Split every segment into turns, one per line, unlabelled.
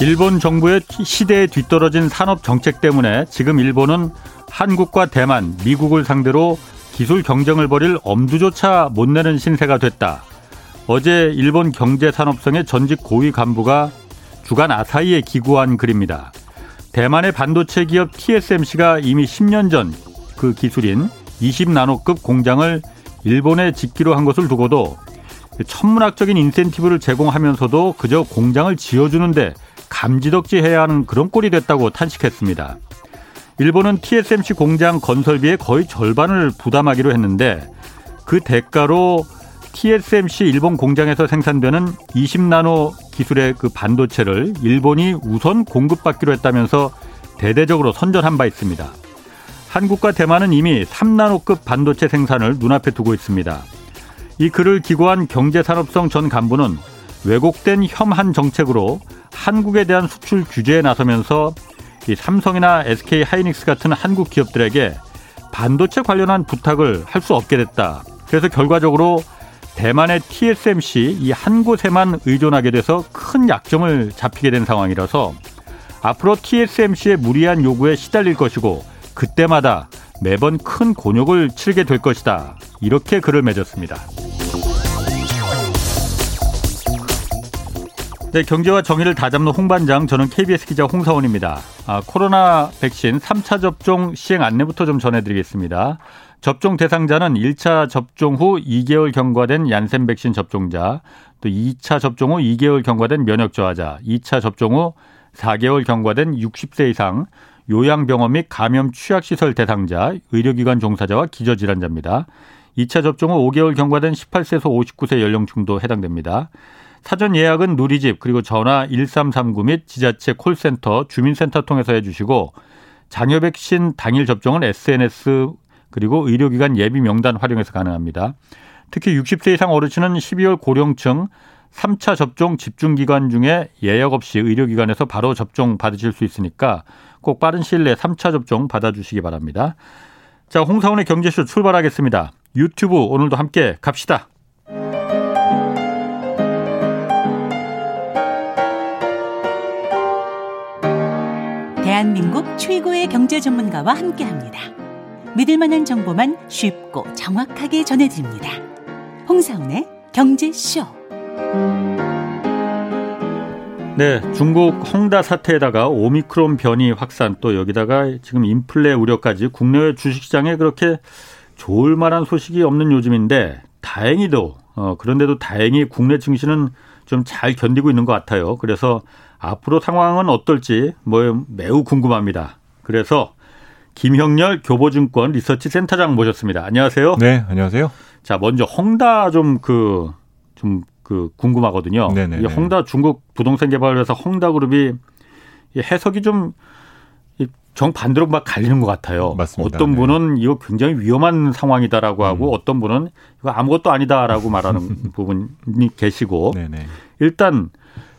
일본 정부의 시대에 뒤떨어진 산업 정책 때문에 지금 일본은 한국과 대만, 미국을 상대로 기술 경쟁을 벌일 엄두조차 못 내는 신세가 됐다. 어제 일본 경제산업성의 전직 고위 간부가 주간 아사히에 기고한 글입니다. 대만의 반도체 기업 TSMC가 이미 10년 전 그 기술인 20나노급 공장을 일본에 짓기로 한 것을 두고도 천문학적인 인센티브를 제공하면서도 그저 공장을 지어주는데 감지덕지해야 하는 그런 꼴이 됐다고 탄식했습니다. 일본은 TSMC 공장 건설비의 거의 절반을 부담하기로 했는데 그 대가로 TSMC 일본 공장에서 생산되는 20나노 기술의 그 반도체를 일본이 우선 공급받기로 했다면서 대대적으로 선전한 바 있습니다. 한국과 대만은 이미 3나노급 반도체 생산을 눈앞에 두고 있습니다. 이 글을 기고한 경제산업성 전 간부는 왜곡된 혐한 정책으로 한국에 대한 수출 규제에 나서면서 이 삼성이나 SK 하이닉스 같은 한국 기업들에게 반도체 관련한 부탁을 할 수 없게 됐다. 그래서 결과적으로 대만의 TSMC 이 한 곳에만 의존하게 돼서 큰 약점을 잡히게 된 상황이라서 앞으로 TSMC의 무리한 요구에 시달릴 것이고 그때마다 매번 큰 곤욕을 치르게 될 것이다. 이렇게 글을 맺었습니다. 네, 경제와 정의를 다잡는 홍반장, 저는 KBS 기자 홍사원입니다. 아, 코로나 백신 3차 접종 시행 안내부터 좀 전해드리겠습니다. 접종 대상자는 1차 접종 후 2개월 경과된 얀센 백신 접종자, 또 2차 접종 후 2개월 경과된 면역 저하자, 2차 접종 후 4개월 경과된 60세 이상 요양병원 및 감염 취약시설 대상자, 의료기관 종사자와 기저질환자입니다. 2차 접종 후 5개월 경과된 18세에서 59세 연령층도 해당됩니다. 사전 예약은 누리집 그리고 전화 1339 및 지자체 콜센터 주민센터 통해서 해주시고 장여 백신 당일 접종은 SNS 그리고 의료기관 예비 명단 활용해서 가능합니다. 특히 60세 이상 어르신은 12월 고령층 3차 접종 집중 기간 중에 예약 없이 의료기관에서 바로 접종 받으실 수 있으니까 꼭 빠른 시일 내에 3차 접종 받아주시기 바랍니다. 자, 홍사원의 경제쇼 출발하겠습니다. 유튜브 오늘도 함께 갑시다.
대한민국 최고의 경제 전문가와 함께 합니다. 믿을 만한 정보만 쉽고 정확하게 전해드립니다. 홍사원의 경제쇼.
네, 중국 홍다 사태에다가 오미크론 변이 확산 또 여기다가 지금 인플레 우려까지 국내외 주식시장에 그렇게 좋을 만한 소식이 없는 요즘인데 다행히도 어 그런데도 다행히 국내 증시는 좀 잘 견디고 있는 것 같아요. 그래서 앞으로 상황은 어떨지 뭐 매우 궁금합니다. 그래서 김형렬 교보증권 리서치 센터장 모셨습니다. 안녕하세요.
네, 안녕하세요.
자, 먼저 홍다 좀 그 좀 그 궁금하거든요. 네네. 이 홍다 중국 부동산 개발회사 홍다그룹이 해석이 좀 정반대로 막 갈리는 것 같아요.
맞습니다.
어떤 분은 네. 이거 굉장히 위험한 상황이다라고 하고 음. 어떤 분은 이거 아무것도 아니다라고 말하는 부분이 계시고 네네. 일단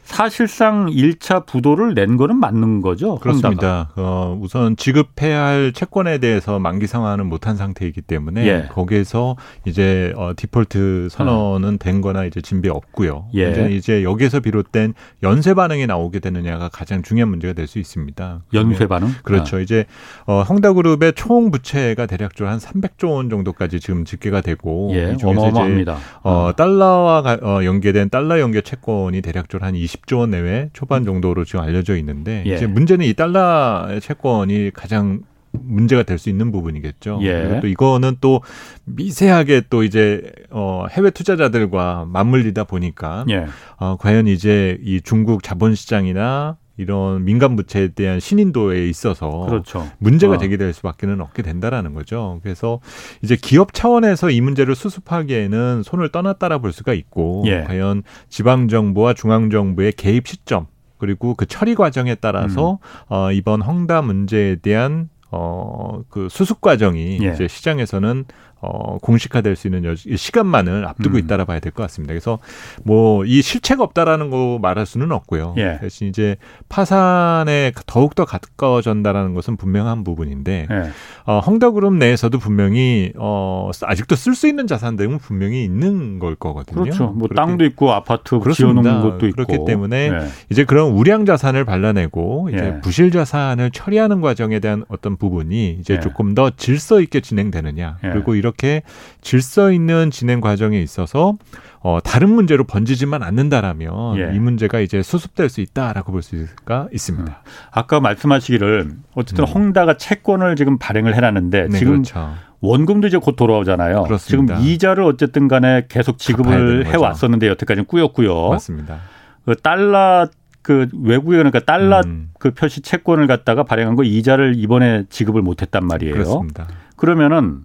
사실상 1차 부도를 낸 거는 맞는 거죠?
그렇습니다. 어, 우선 지급해야 할 채권에 대해서 만기 상환은 못한 상태이기 때문에 예. 거기에서 이제 어, 디폴트 선언은 음. 된 거나 이제 진배 없고요. 예. 이제, 이제 여기에서 비롯된 연쇄 반응이 나오게 되느냐가 가장 중요한 문제가 될 수 있습니다.
연쇄 반응?
그렇죠. 아. 이제 어, 헝다그룹의 총 부채가 대략적으로 한 300조 원 정도까지 지금 집계가 되고
예. 어마어마합니다. 이제,
어, 아. 달러와 어, 연계된 달러 연계 채권이 대략적으로 한 20. 10조 원 내외 초반 정도로 지금 알려져 있는데 예. 이제 문제는 이 달러 채권이 가장 문제가 될 수 있는 부분이겠죠. 예. 그리고 또 이거는 또 미세하게 또 이제 어 해외 투자자들과 맞물리다 보니까 예. 어 과연 이제 이 중국 자본 시장이나 이런 민간 부채에 대한 신인도에 있어서 그렇죠. 문제가 어. 되게 될 수밖에는 없게 된다라는 거죠. 그래서 이제 기업 차원에서 이 문제를 수습하기에는 손을 떠났다라 볼 수가 있고 예. 과연 지방 정부와 중앙 정부의 개입 시점 그리고 그 처리 과정에 따라서 음. 어 이번 헝다 문제에 대한 어, 그 수습 과정이 예. 이제 시장에서는 어, 공식화될 수 있는 시간만을 앞두고 음. 있다라 봐야 될 것 같습니다. 그래서 뭐 이 실체가 없다라는 거 말할 수는 없고요. 예. 대신 이제 파산에 더욱 더 가까워진다라는 것은 분명한 부분인데 예. 어, 헝다그룹 내에서도 분명히 어, 아직도 쓸 수 있는 자산들은 분명히 있는 걸 거거든요.
그렇죠. 뭐 땅도 있고 아파트 지어놓은 것도
있고 그렇기 때문에 예. 이제 그런 우량 자산을 발라내고 이제 예. 부실 자산을 처리하는 과정에 대한 어떤 부분이 이제 예. 조금 더 질서 있게 진행되느냐 예. 그리고 이런 이렇게 질서 있는 진행 과정에 있어서 어, 다른 문제로 번지지만 않는다라면 예. 이 문제가 이제 수습될 수 있다라고 볼 수가 있습니다. 음.
아까 말씀하시기를 어쨌든 음. 헝다가 채권을 지금 발행을 해놨는데 네, 지금 그렇죠. 원금도 이제 곧 돌아오잖아요. 그렇습니다. 지금 이자를 어쨌든 간에 계속 지급을 해왔었는데 여태까지는 꾸였고요.
맞습니다.
그 달러 그 외국에 그러니까 달러 음. 그 표시 채권을 갖다가 발행한 거 이자를 이번에 지급을 못했단 말이에요.
그렇습니다.
그러면은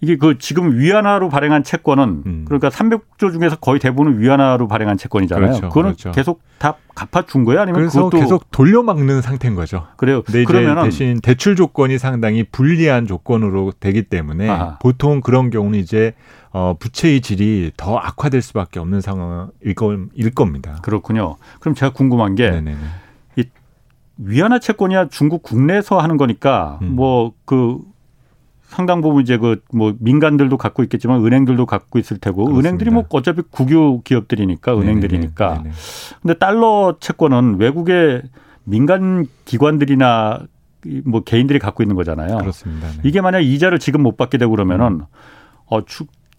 이게 그 지금 위안화로 발행한 채권은 음. 그러니까 300조 중에서 거의 대부분은 위안화로 발행한 채권이잖아요. 그렇죠. 그거는 그렇죠. 계속 다 갚아준 거예요? 아니면
그래서 계속 돌려막는 상태인 거죠.
그래요.
그러면 대신 대출 조건이 상당히 불리한 조건으로 되기 때문에 아하. 보통 그런 경우는 이제 어, 부채의 질이 더 악화될 수밖에 없는 상황일 겁니다.
그렇군요. 그럼 제가 궁금한 게 네네네. 이 위안화 채권이야 중국 국내에서 하는 거니까 음. 뭐그 상당 부분 이제 그 뭐 민간들도 갖고 있겠지만 은행들도 갖고 있을 테고 그렇습니다. 은행들이 뭐 어차피 국유 기업들이니까 은행들이니까. 네네. 근데 달러 채권은 외국의 민간 기관들이나 뭐 개인들이 갖고 있는 거잖아요.
그렇습니다. 네.
이게 만약 이자를 지금 못 받게 되고 그러면은 음. 어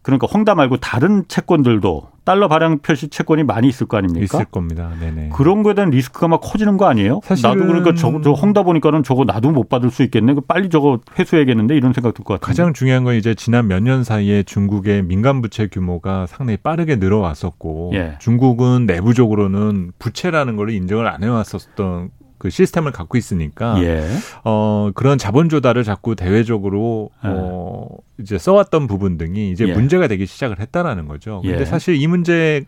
그러니까 헝다 말고 다른 채권들도 달러 발행 표시 채권이 많이 있을 거 아닙니까?
있을 겁니다. 네네.
그런 거에 대한 리스크가 막 커지는 거 아니에요? 사실은... 나도 그러니까 저거, 저 헝다 보니까는 저거 나도 못 받을 수 있겠네. 빨리 저거 회수해야겠는데 이런 생각 들 것 같아요.
가장 중요한 건 이제 지난 몇 년 사이에 중국의 민간 부채 규모가 상당히 빠르게 늘어왔었고 예. 중국은 내부적으로는 부채라는 걸 인정을 안 해왔었던 그 시스템을 갖고 있으니까 예. 어 그런 자본 조달을 자꾸 대외적으로 예. 어 이제 써왔던 부분 등이 이제 예. 문제가 되기 시작을 했다라는 거죠. 근데 예. 사실 이 문제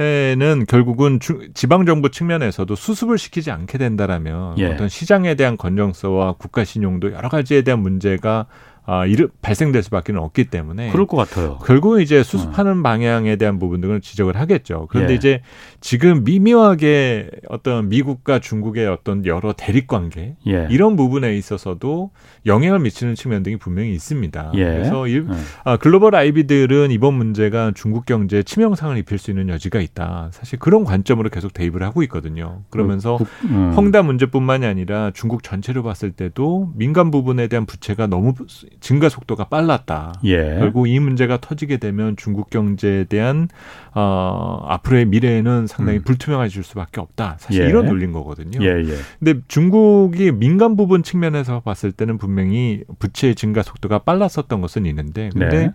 에는 결국은 주, 지방 정부 측면에서도 수습을 시키지 않게 된다라면 예. 어떤 시장에 대한 건정성과 국가 신용도 여러 가지에 대한 문제가 아, 이르, 발생될 수밖에 없기 때문에
그럴 것 같아요.
결국은 이제 수습하는 어. 방향에 대한 부분 등을 지적을 하겠죠. 그런데 예. 이제 지금 미묘하게 어떤 미국과 중국의 어떤 여러 대립 관계 예. 이런 부분에 있어서도 영향을 미치는 측면 등이 분명히 있습니다. 예. 그래서 이, 예. 아, 글로벌 아이비들은 이번 문제가 중국 경제에 치명상을 입힐 수 있는 여지가 있다. 사실 그런 관점으로 계속 대입을 하고 있거든요. 그러면서 음. 헝다 문제뿐만이 아니라 중국 전체로 봤을 때도 민간 부분에 대한 부채가 너무 증가 속도가 빨랐다. 예. 결국 이 문제가 터지게 되면 중국 경제에 대한 어, 앞으로의 미래에는 상당히 음. 불투명해질 수밖에 없다. 사실 예. 이런 논리인 거거든요. 예, 예. 근데 중국이 민간 부분 측면에서 봤을 때는 분명히 부채 증가 속도가 빨랐었던 것은 있는데 근데 네.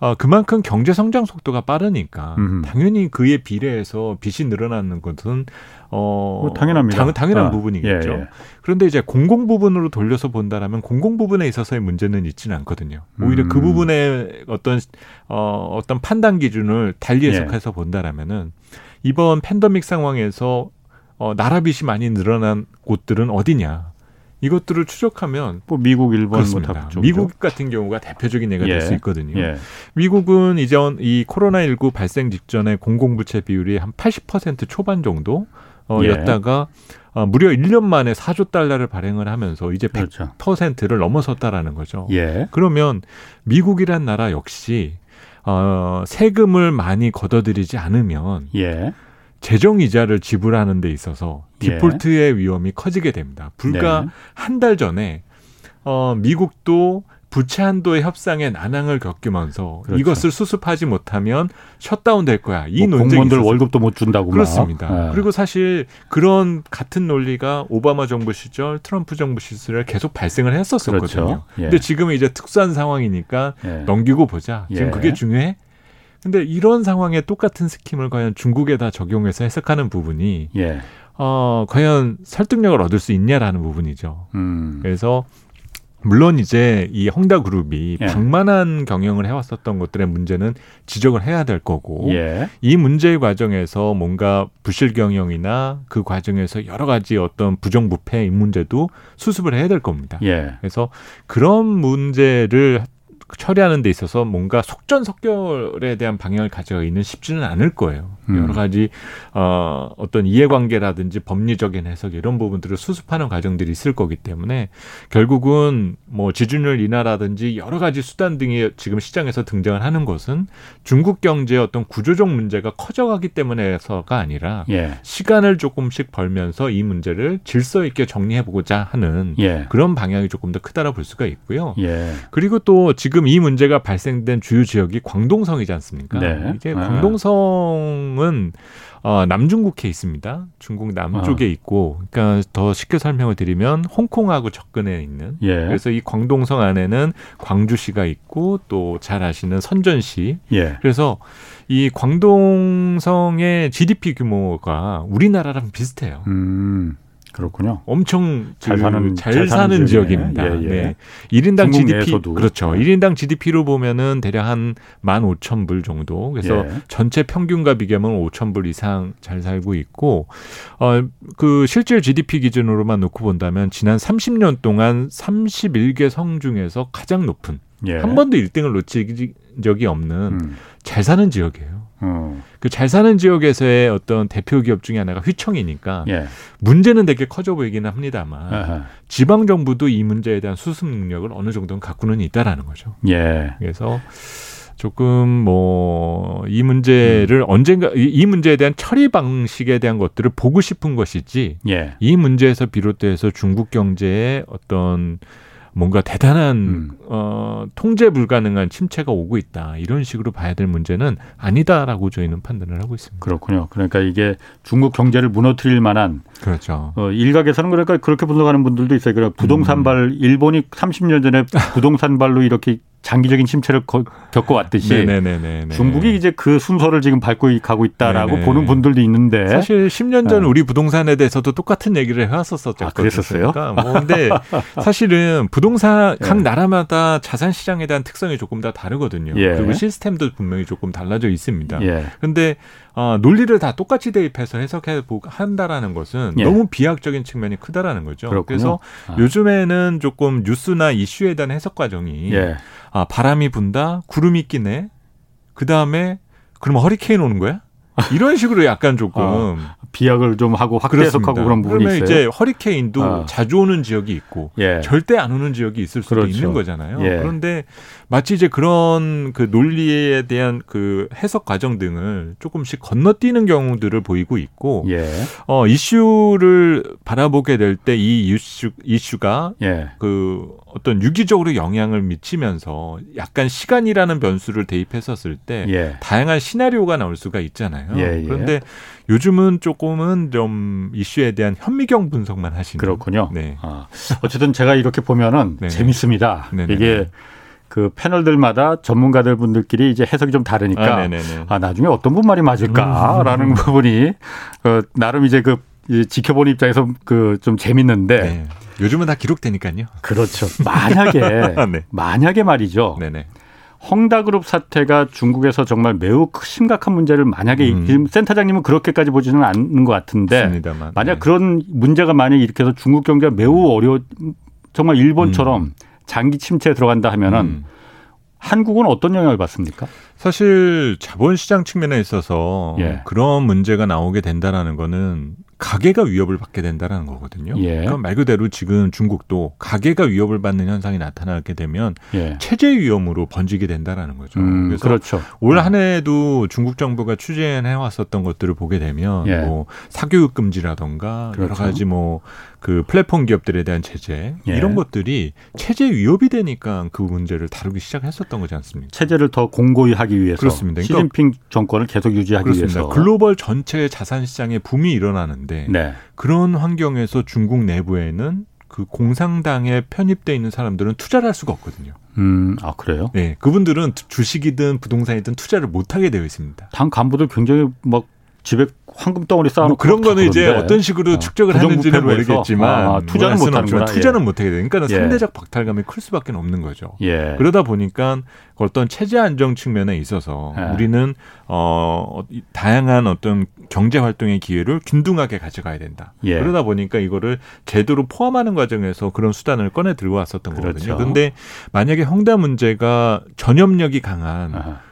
어, 그만큼 경제 성장 속도가 빠르니까 음. 당연히 그에 비례해서 빚이 늘어나는 것은
어뭐 당연합니다.
당, 당연한 아, 부분이겠죠. 예, 예. 그런데 이제 공공 부분으로 돌려서 본다라면 공공 부분에 있어서의 문제는 있지는 않거든요. 오히려 그 음. 그 부분에 어떤 어 어떤 판단 기준을 달리 예. 해석해서 예. 본다라면은 이번 팬더믹 상황에서 어 나라 빚이 많이 늘어난 곳들은 어디냐? 이것들을 추적하면
뭐 미국, 일본 뭐다
미국 같은 경우가 대표적인 예가 예. 될수 있거든요. 예. 미국은 이전 이 코로나 19 발생 직전에 공공부채 비율이 한 80% 초반 정도 어, 예. 였다가 어, 무려 1년 만에 4조 달러를 발행을 하면서 이제 100%를 그렇죠. 넘어섰다라는 거죠. 예. 그러면 미국이란 나라 역시 어, 세금을 많이 걷어들이지 않으면 예. 재정 이자를 지불하는 데 있어서 예. 디폴트의 위험이 커지게 됩니다. 불과 네. 한달 전에 어, 미국도 부채 한도의 협상에 난항을 겪으면서 그렇죠. 이것을 수습하지 못하면 셧다운 될 거야.
이 뭐 논쟁이 공무원들 월급도 못 준다고
그렇습니다. 네. 그리고 사실 그런 같은 논리가 오바마 정부 시절, 트럼프 정부 시절에 계속 발생을 했었었거든요. 그렇죠. 예. 근데 지금은 이제 특수한 상황이니까 예. 넘기고 보자. 지금 예. 그게 중요해? 근데 이런 상황에 똑같은 스킴을 과연 중국에다 적용해서 해석하는 부분이 예. 어, 과연 설득력을 얻을 수 있냐라는 부분이죠. 음. 그래서 물론 이제 이 헝다 그룹이 예. 방만한 경영을 해왔었던 것들의 문제는 지적을 해야 될 거고 예. 이 문제의 과정에서 뭔가 부실 경영이나 그 과정에서 여러 가지 어떤 부정부패 이 문제도 수습을 해야 될 겁니다. 예. 그래서 그런 문제를 처리하는 데 있어서 뭔가 속전속결에 대한 방향을 가져가 있는 쉽지는 않을 거예요. 음. 여러 가지 어 어떤 이해관계라든지 법리적인 해석 이런 부분들을 수습하는 과정들이 있을 거기 때문에 결국은 뭐 지준율 인하라든지 여러 가지 수단 등이 지금 시장에서 등장을 하는 것은 중국 경제의 어떤 구조적 문제가 커져가기 때문에서가 아니라 예. 시간을 조금씩 벌면서 이 문제를 질서 있게 정리해보고자 하는 예. 그런 방향이 조금 더 크다라 볼 수가 있고요. 예. 그리고 또 지금 이 문제가 발생된 주요 지역이 광동성이지 않습니까? 네. 이게 아. 광동성은 어, 남중국해 있습니다. 중국 남쪽에 아. 있고, 그러니까 더 쉽게 설명을 드리면 홍콩하고 접근해 있는. 예. 그래서 이 광동성 안에는 광주시가 있고 또 잘 아시는 선전시. 예. 그래서 이 광동성의 GDP 규모가 우리나라랑 비슷해요. 음.
그렇군요.
엄청 잘 사는 잘, 잘 사는, 지역입니다. 예, 예. 네. 1인당 GDP 내에서도. 그렇죠. 네. 1인당 GDP로 보면은 대략 한 15,000불 정도. 그래서 예. 전체 평균과 비교하면 5,000불 이상 잘 살고 있고 어그 실질 GDP 기준으로만 놓고 본다면 지난 30년 동안 31개 성 중에서 가장 높은 예. 한 번도 1등을 놓친 적이 없는 음. 잘 사는 지역이에요. 어. 그잘 사는 지역에서의 어떤 대표 기업 중에 하나가 휘청이니까 예. 문제는 되게 커져 보이기는 합니다만 아하. 지방 정부도 이 문제에 대한 수습 능력을 어느 정도는 갖고는 있다라는 거죠. 예. 그래서 조금 뭐 이 문제를 음. 언젠가 이, 이, 문제에 대한 처리 방식에 대한 것들을 보고 싶은 것이지 예. 이 문제에서 비롯돼서 중국 경제의 어떤 뭔가 대단한 음. 어, 통제 불가능한 침체가 오고 있다 이런 식으로 봐야 될 문제는 아니다라고 저희는 판단을 하고 있습니다.
그렇군요. 그러니까 이게 중국 경제를 무너뜨릴 만한 그렇죠. 어, 일각에서는 그러니까 그렇게 분석하는 분들도 있어요. 그러니까 부동산발 음. 일본이 30년 전에 부동산발로 이렇게 장기적인 침체를 겪어왔듯이 네네네네. 중국이 이제 그 순서를 지금 밟고 가고 있다라고 네네. 보는 분들도 있는데
사실 10년 전 어. 우리 부동산에 대해서도 똑같은 얘기를 해왔었었죠.
아, 그랬었어요?
뭐 근데 사실은 부동산 각 네. 나라마다 자산 시장에 대한 특성이 조금 다 다르거든요. 예. 그리고 시스템도 분명히 조금 달라져 있습니다. 예. 근데 어, 논리를 다 똑같이 대입해서 해석해 보고 한다라는 것은 예. 너무 비약적인 측면이 크다라는 거죠. 그렇군요. 그래서 아. 요즘에는 조금 뉴스나 이슈에 대한 해석 과정이 예. 아, 바람이 분다, 구름이 끼네. 그 다음에 그러면 허리케인 오는 거야? 이런 식으로 약간 조금 아,
비약을 좀 하고 확대 해석하고 그런 부분이
그러면 있어요. 이제 허리케인도 아. 자주 오는 지역이 있고 예. 절대 안 오는 지역이 있을 수도 그렇죠. 있는 거잖아요. 예. 그런데 마치 이제 그런 그 논리에 대한 그 해석 과정 등을 조금씩 건너뛰는 경우들을 보이고 있고 예. 어 이슈를 바라보게 될 때 이 이슈 이슈가 예. 그 어떤 유기적으로 영향을 미치면서 약간 시간이라는 변수를 대입했었을 때 예. 다양한 시나리오가 나올 수가 있잖아요. 예, 예. 그런데 요즘은 조금은 좀 이슈에 대한 현미경 분석만 하시는
그렇군요. 네. 아, 어쨌든 제가 이렇게 보면은 네. 재밌습니다. 네네. 이게 그 패널들마다 전문가들 분들끼리 이제 해석이 좀 다르니까 아, 아 나중에 어떤 분 말이 맞을까라는 음. 부분이 그 나름 이제 그 지켜보는 입장에서 그 좀 재밌는데 네.
요즘은 다 기록되니까요.
그렇죠. 만약에 네. 만약에 말이죠. 네네. 헝다그룹 사태가 중국에서 정말 매우 심각한 문제를 만약에 음. 센터장님은 그렇게까지 보지는 않는 것 같은데 맞습니다만. 만약 네. 그런 문제가 만약 일으켜서 중국 경제가 매우 어려 정말 일본처럼 음. 장기 침체에 들어간다 하면은 음. 한국은 어떤 영향을 받습니까?
사실 자본시장 측면에 있어서 예. 그런 문제가 나오게 된다라는 거는 가계가 위협을 받게 된다라는 거거든요. 예. 그럼 말 그대로 지금 중국도 가계가 위협을 받는 현상이 나타나게 되면 예. 체제 위험으로 번지게 된다라는 거죠.
음, 그래서 그렇죠.
올 한해도 중국 정부가 추진해 왔었던 것들을 보게 되면 예. 뭐 사교육 금지라던가 그렇죠. 여러 가지 뭐그 플랫폼 기업들에 대한 제재 예. 이런 것들이 체제 위협이 되니까 그 문제를 다루기 시작했었던 거지 않습니까?
체제를 더 공고히 하기 위해서 그렇습니다. 그러니까 시진핑 정권을 계속 유지하기 그렇습니다. 위해서
글로벌 전체 자산 시장의 붐이 일어나는 있는데 네. 그런 환경에서 중국 내부에는 그 공산당에 편입돼 있는 사람들은 투자를 할 수가 없거든요.
음, 아 그래요?
네, 그분들은 주식이든 부동산이든 투자를 못 하게 되어 있습니다.
당 간부들 굉장히 막 집에 황금 덩어리 쌓아놓고 뭐
그런 거는 이제 어떤 식으로 어, 축적을 하는지는 모르겠지만 아,
투자는 못 하는구나.
투자는 예. 못 하게 되니까 그러니까 예. 상대적 박탈감이 클 수밖에 없는 거죠. 예. 그러다 보니까 어떤 체제 안정 측면에 있어서 예. 우리는 어 다양한 어떤 경제 활동의 기회를 균등하게 가져가야 된다. 예. 그러다 보니까 이거를 제도로 포함하는 과정에서 그런 수단을 꺼내 들고 왔었던 그렇죠. 거거든요. 그런데 만약에 헝다 문제가 전염력이 강한 아하.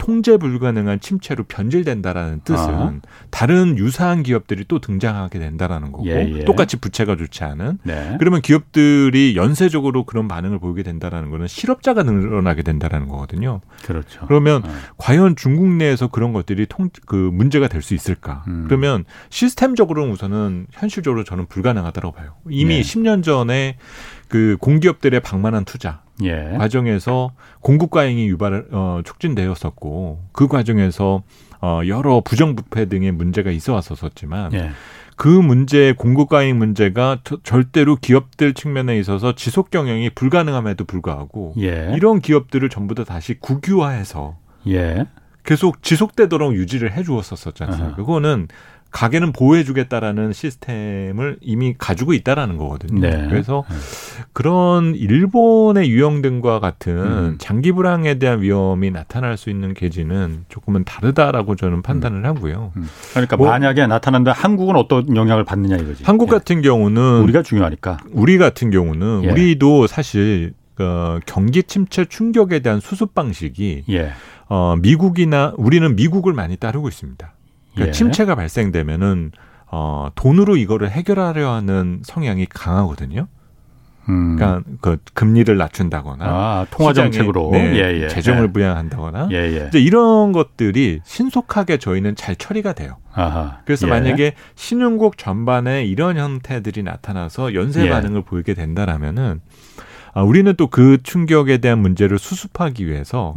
통제 불가능한 침체로 변질된다라는 뜻은 아. 다른 유사한 기업들이 또 등장하게 된다라는 거고 예, 예. 똑같이 부채가 좋지 않은 네. 그러면 기업들이 연쇄적으로 그런 반응을 보이게 된다라는 거는 실업자가 늘어나게 된다라는 거거든요.
그렇죠.
그러면 어. 과연 중국 내에서 그런 것들이 통 그 문제가 될 수 있을까? 음. 그러면 시스템적으로는 우선은 현실적으로 저는 불가능하다고 봐요. 이미 네. 10년 전에 그 공기업들의 방만한 투자 예. 과정에서 공급 과잉이 유발 어, 촉진되었었고 그 과정에서 어, 여러 부정부패 등의 문제가 있어 왔었지만 예. 그 문제 공급 과잉 문제가 절대로 기업들 측면에 있어서 지속 경영이 불가능함에도 불구하고 예. 이런 기업들을 전부 다 다시 국유화해서 예. 계속 지속되도록 유지를 해 주었었잖아요. 그거는 가게는 보호해주겠다라는 시스템을 이미 가지고 있다라는 거거든요. 네. 그래서 네. 그런 일본의 유형등과 같은 음. 장기 불황에 대한 위험이 나타날 수 있는 계지는 조금은 다르다라고 저는 판단을 음. 하고요. 음.
그러니까 뭐, 만약에 나타난다 한국은 어떤 영향을 받느냐 이거지.
한국 예. 같은 경우는
우리가 중요하니까.
우리 같은 경우는 예. 우리도 사실 그 경기 침체 충격에 대한 수습 방식이 예. 어, 미국이나 우리는 미국을 많이 따르고 있습니다. 그러니까 예. 침체가 발생되면은 어 돈으로 이거를 해결하려 하는 성향이 강하거든요. 음. 그러니까 그 금리를 낮춘다거나
아, 통화 정책으로
네, 예, 예. 재정을 예. 부양한다거나 예, 예. 이제 이런 것들이 신속하게 저희는 잘 처리가 돼요. 아하. 그래서 예. 만약에 신흥국 전반에 이런 형태들이 나타나서 연쇄 예. 반응을 보이게 된다라면은 아, 우리는 또 그 충격에 대한 문제를 수습하기 위해서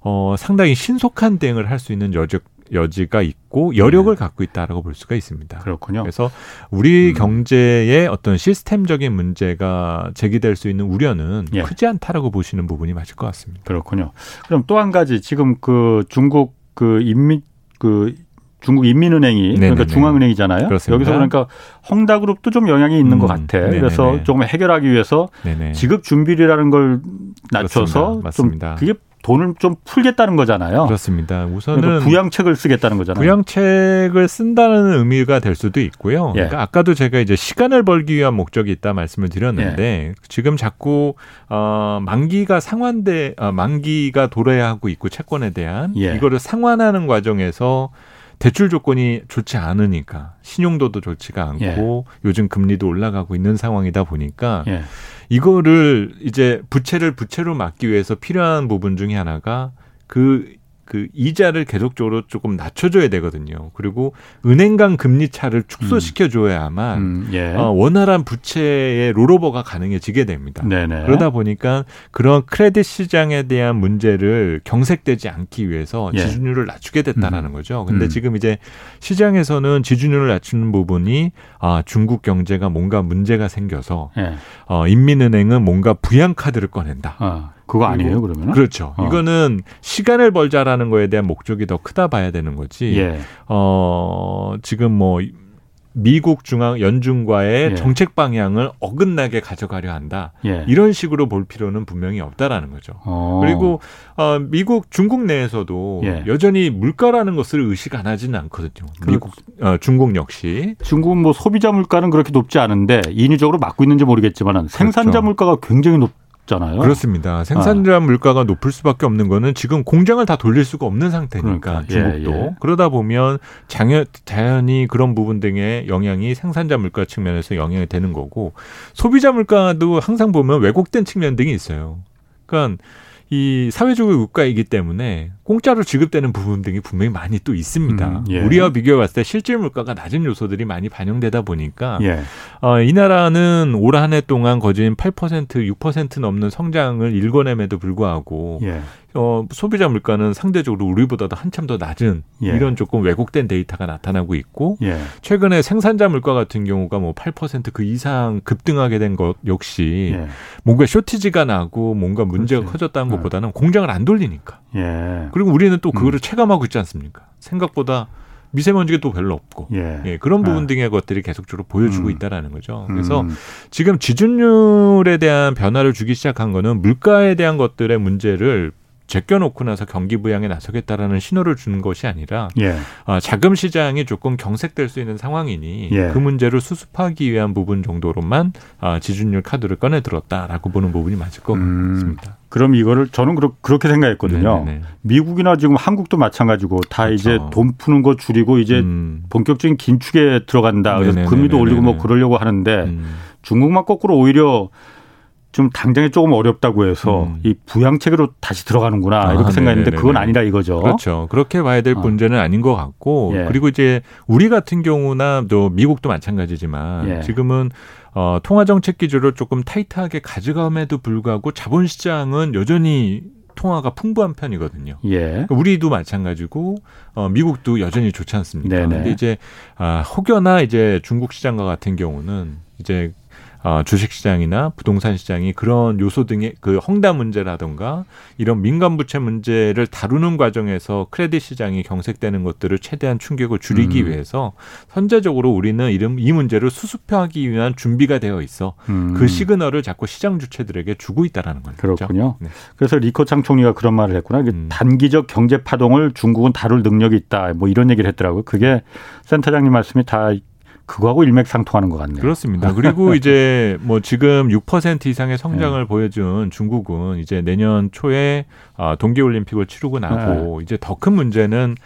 어, 상당히 신속한 대응을 할 수 있는 여적 여지가 있고 여력을 네. 갖고 있다라고 볼 수가 있습니다.
그렇군요.
그래서 우리 음. 경제의 어떤 시스템적인 문제가 제기될 수 있는 우려는 예. 크지 않다라고 보시는 부분이 맞을 것 같습니다.
그렇군요. 그럼 또 한 가지 지금 그 중국 그 인민 그 중국 인민은행이 네네네. 그러니까 중앙은행이잖아요. 그렇습니다. 여기서 그러니까 헝다그룹도 좀 영향이 있는 음. 것 같아. 네네네. 그래서 조금 해결하기 위해서 네네. 지급 준비율이라는 걸 낮춰서 좀 그게 돈을 좀 풀겠다는 거잖아요.
그렇습니다. 우선은 그러니까
부양책을 쓰겠다는 거잖아요.
부양책을 쓴다는 의미가 될 수도 있고요. 예. 그러니까 아까도 제가 이제 시간을 벌기 위한 목적이 있다 말씀을 드렸는데 예. 지금 자꾸 어 만기가 상환돼 어, 만기가 돌아야 하고 있고 채권에 대한 예. 이거를 상환하는 과정에서 대출 조건이 좋지 않으니까 신용도도 좋지가 않고 예. 요즘 금리도 올라가고 있는 상황이다 보니까 예. 이거를 이제 부채를 부채로 막기 위해서 필요한 부분 중에 하나가 그 그 이자를 계속적으로 조금 낮춰줘야 되거든요. 그리고 은행 간 금리 차를 축소시켜 줘야만 음. 음, 예. 어, 원활한 부채의 롤오버가 가능해지게 됩니다. 네네. 그러다 보니까 그런 크레딧 시장에 대한 문제를 경색되지 않기 위해서 예. 지준율을 낮추게 됐다라는 음. 거죠. 근데 음. 지금 이제 시장에서는 지준율을 낮추는 부분이 아 중국 경제가 뭔가 문제가 생겨서 예. 어, 인민은행은 뭔가 부양 카드를 꺼낸다. 아.
그거 아니에요, 그러면?
그렇죠. 어. 이거는 시간을 벌자라는 거에 대한 목적이 더 크다 봐야 되는 거지. 예. 어, 지금 뭐 미국 중앙 연준과의 예. 정책 방향을 어긋나게 가져가려 한다. 예. 이런 식으로 볼 필요는 분명히 없다라는 거죠. 어. 그리고 어, 미국 중국 내에서도 예. 여전히 물가라는 것을 의식 안 하지는 않거든요. 그 미국 어, 중국 역시
중국은 뭐 소비자 물가는 그렇게 높지 않은데 인위적으로 막고 있는지 모르겠지만 생산자 그렇죠. 물가가 굉장히 높 잖아요.
그렇습니다. 생산자 아. 물가가 높을 수밖에 없는 거는 지금 공장을 다 돌릴 수가 없는 상태니까 그러니까. 중국도 예, 예. 그러다 보면 자연, 자연히 그런 부분 등의 영향이 생산자 물가 측면에서 영향이 되는 거고 소비자 물가도 항상 보면 왜곡된 측면 등이 있어요. 그러니까 이 사회주의 국가이기 때문에 공짜로 지급되는 부분 등이 분명히 많이 또 있습니다. 음, 예. 우리와 비교해 봤을 때 실질 물가가 낮은 요소들이 많이 반영되다 보니까 예. 어, 이 나라는 올 한 해 동안 거진 8% 6% 넘는 성장을 일궈냄에도 불구하고 예. 어, 소비자 물가는 상대적으로 우리보다도 한참 더 낮은 예. 이런 조금 왜곡된 데이터가 나타나고 있고 예. 최근에 생산자 물가 같은 경우가 뭐 8%그 이상 급등하게 된 것 역시 예. 뭔가 쇼티지가 나고 뭔가 문제가 그렇지. 커졌다는 예. 것보다는 공장을 안 돌리니까. 예. 그리고 우리는 또 그거를 음. 체감하고 있지 않습니까? 생각보다 미세먼지가 또 별로 없고 예. 예 그런 부분 아. 등의 것들이 계속적으로 보여주고 음. 있다라는 거죠. 그래서 음. 지금 지준율에 대한 변화를 주기 시작한 거는 물가에 대한 것들의 문제를 제껴놓고 나서 경기 부양에 나서겠다라는 신호를 주는 것이 아니라 예. 어, 자금 시장이 조금 경색될 수 있는 상황이니 예. 그 문제를 수습하기 위한 부분 정도로만 어, 지준율 카드를 꺼내 들었다라고 보는 부분이 맞을 것 음, 같습니다.
그럼 이거를 저는 그렇, 게 생각했거든요. 네네네. 미국이나 지금 한국도 마찬가지고 다 그렇죠. 이제 돈 푸는 거 줄이고 이제 음. 본격적인 긴축에 들어간다. 그래서 네네네네네. 금리도 올리고 뭐 그러려고 하는데 음. 중국만 거꾸로 오히려 좀 당장이 조금 어렵다고 해서 음. 이 부양책으로 다시 들어가는구나 아, 이렇게 생각했는데 그건 아니라 이거죠.
그렇죠. 그렇게 봐야 될 어. 문제는 아닌 것 같고 예. 그리고 이제 우리 같은 경우나 또 미국도 마찬가지지만 예. 지금은 어, 통화 정책 기조를 조금 타이트하게 가져감에도 불구하고 자본 시장은 여전히 통화가 풍부한 편이거든요. 예. 그러니까 우리도 마찬가지고 어, 미국도 여전히 좋지 않습니까? 네네. 근데 이제 아, 혹여나 이제 중국 시장과 같은 경우는 이제 어, 주식시장이나 부동산 시장이 그런 요소 등의 그 헝다 문제라든가 이런 민간 부채 문제를 다루는 과정에서 크레딧 시장이 경색되는 것들을 최대한 충격을 줄이기 음. 위해서 선제적으로 우리는 이름 이 문제를 수습하기 위한 준비가 되어 있어 음. 그 시그널을 자꾸 시장 주체들에게 주고 있다라는 거죠.
그렇군요. 네. 그래서 리커창 총리가 그런 말을 했구나. 음. 단기적 경제 파동을 중국은 다룰 능력이 있다. 뭐 이런 얘기를 했더라고요. 그게 센터장님 말씀이 다 그거하고 일맥상통하는 것 같네요.
그렇습니다. 그리고 이제 뭐 지금 6% 이상의 성장을 네. 보여준 중국은 이제 내년 초에 아, 동계올림픽을 치르고 나고 네. 이제 더 큰 문제는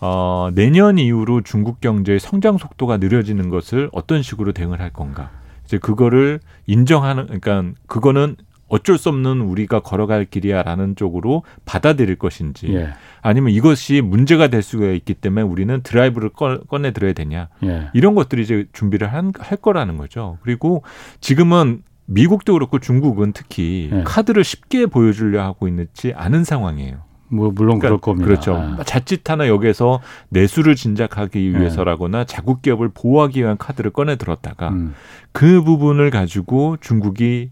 어, 내년 이후로 중국 경제의 성장 속도가 느려지는 것을 어떤 식으로 대응을 할 건가. 이제 그거를 인정하는, 그러니까 그거는 어쩔 수 없는 우리가 걸어갈 길이야라는 쪽으로 받아들일 것인지 예. 아니면 이것이 문제가 될 수가 있기 때문에 우리는 드라이브를 꺼, 내 들어야 되냐 예. 이런 것들이 이제 준비를 한, 할 거라는 거죠. 그리고 지금은 미국도 그렇고 중국은 특히 예. 카드를 쉽게 보여주려 하고 있지 않은 상황이에요.
뭐 물론 그러니까, 그럴 겁니다.
그렇죠. 아. 자칫 하나 여기서 내수를 진작하기 예. 위해서라거나 자국 기업을 보호하기 위한 카드를 꺼내 들었다가 음. 그 부분을 가지고 중국이